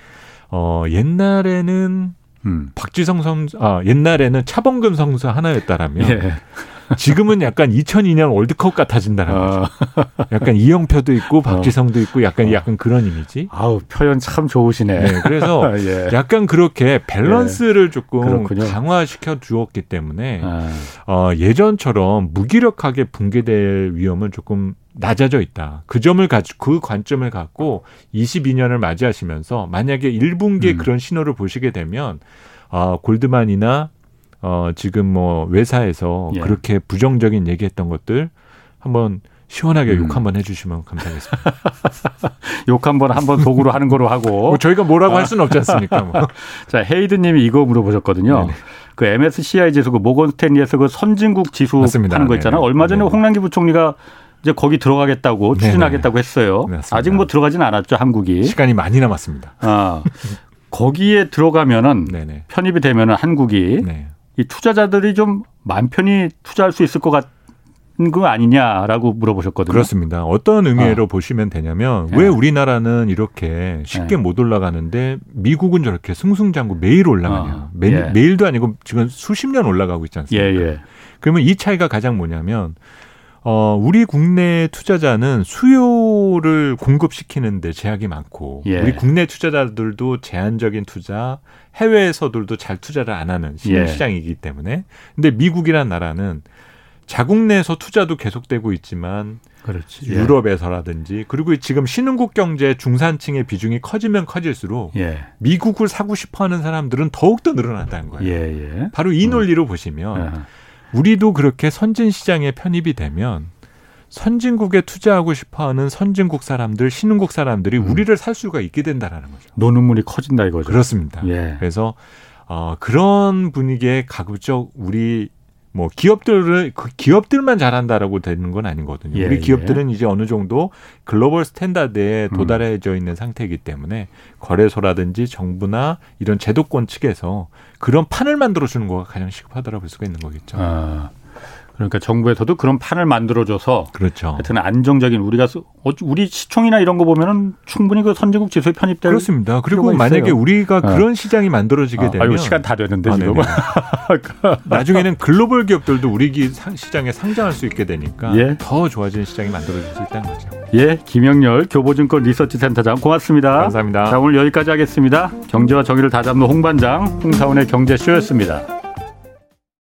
어 옛날에는 음. 박지성 선수, 아 옛날에는 차범근 선수 하나였다라면 예. 지금은 약간 2002년 월드컵 같아진다는 어. 거죠. 약간 이영표도 있고 박지성도 있고 약간 어. 약간 그런 이미지.
아우 표현 참 좋으시네.
네, 그래서 예. 약간 그렇게 밸런스를 예. 조금 그렇군요. 강화시켜 주었기 때문에 아. 어, 예전처럼 무기력하게 붕괴될 위험은 조금 낮아져 있다. 그 점을 가지고 그 관점을 갖고 22년을 맞이하시면서 만약에 1분기에 음. 그런 신호를 보시게 되면 어, 골드만이나 어, 지금 뭐 외사에서 예. 그렇게 부정적인 얘기했던 것들 한번 시원하게 음. 욕 한번 해주시면 감사하겠습니다.
욕 한번 한번 도구로 하는 거로 하고
뭐 저희가 뭐라고 아. 할 수는 없지 않습니까? 뭐.
자 헤이드님이 이거 물어보셨거든요. 네네. 그 MSCI 지수 그 모건 스탠리에서 그 선진국 지수 맞습니다. 하는 거 있잖아. 네네. 얼마 전에 네네. 홍남기 부총리가 이제 거기 들어가겠다고 추진하겠다고 했어요. 맞습니다. 아직 뭐 들어가진 않았죠 한국이.
시간이 많이 남았습니다. 아
거기에 들어가면은 편입이 되면은 한국이 네. 이 투자자들이 좀 마음 편히 투자할 수 있을 것 같은 거 아니냐라고 물어보셨거든요.
그렇습니다. 어떤 의미로 어. 보시면 되냐면 네. 왜 우리나라는 이렇게 쉽게 네. 못 올라가는데 미국은 저렇게 승승장구 매일 올라가냐. 어. 매, 예. 매일도 아니고 지금 수십 년 올라가고 있지 않습니까? 예, 예. 그러면 이 차이가 가장 뭐냐면 어, 우리 국내 투자자는 수요를 공급시키는데 제약이 많고, 예. 우리 국내 투자자들도 제한적인 투자, 해외에서들도 잘 투자를 안 하는 예. 때문에. 근데 미국이란 나라는 자국 내에서 투자도 계속되고 있지만
그렇지.
예. 유럽에서라든지 그리고 지금 신흥국 경제 중산층의 비중이 커지면 커질수록 예. 미국을 사고 싶어하는 사람들은 더욱 더 늘어난다는 거예요. 예, 예. 바로 이 논리로 음. 보시면 우리도 그렇게 선진 시장에 편입이 되면 선진국에 투자하고 싶어하는 선진국 사람들, 신흥국 사람들이 음. 우리를 살 수가 있게 된다라는 거죠.
노는 물이 커진다 이거죠.
그렇습니다. 예. 그래서 어, 그런 분위기에 가급적 우리 뭐 기업들을 그 기업들만 잘한다라고 되는 건 아니거든요. 예, 우리 기업들은 예. 이제 어느 정도 global standard에 음. 도달해져 있는 상태이기 때문에 거래소라든지 정부나 이런 제도권 측에서 그런 판을 만들어 주는 거가 가장 시급하다라고 볼 수가 있는 거겠죠. 아.
그러니까 정부에서도 그런 판을 만들어줘서
그렇죠.
하여튼 안정적인 우리가 어, 우리 시총이나 이런 거 보면은 충분히 그 선진국 지수에 편입될
그렇습니다. 그리고 만약에 우리가 네. 그런 시장이 만들어지게 아, 되면
아유, 시간 다 됐는데 아, 지금
나중에는 글로벌 기업들도 우리 시장에 상장할 수 있게 되니까 예. 더 좋아지는 시장이 만들어질 수 있다는 거죠.
예, 김영렬 교보증권 리서치센터장 고맙습니다.
감사합니다.
자 오늘 여기까지 하겠습니다. 경제와 정의를 다잡는 홍반장 홍사원의 경제쇼였습니다.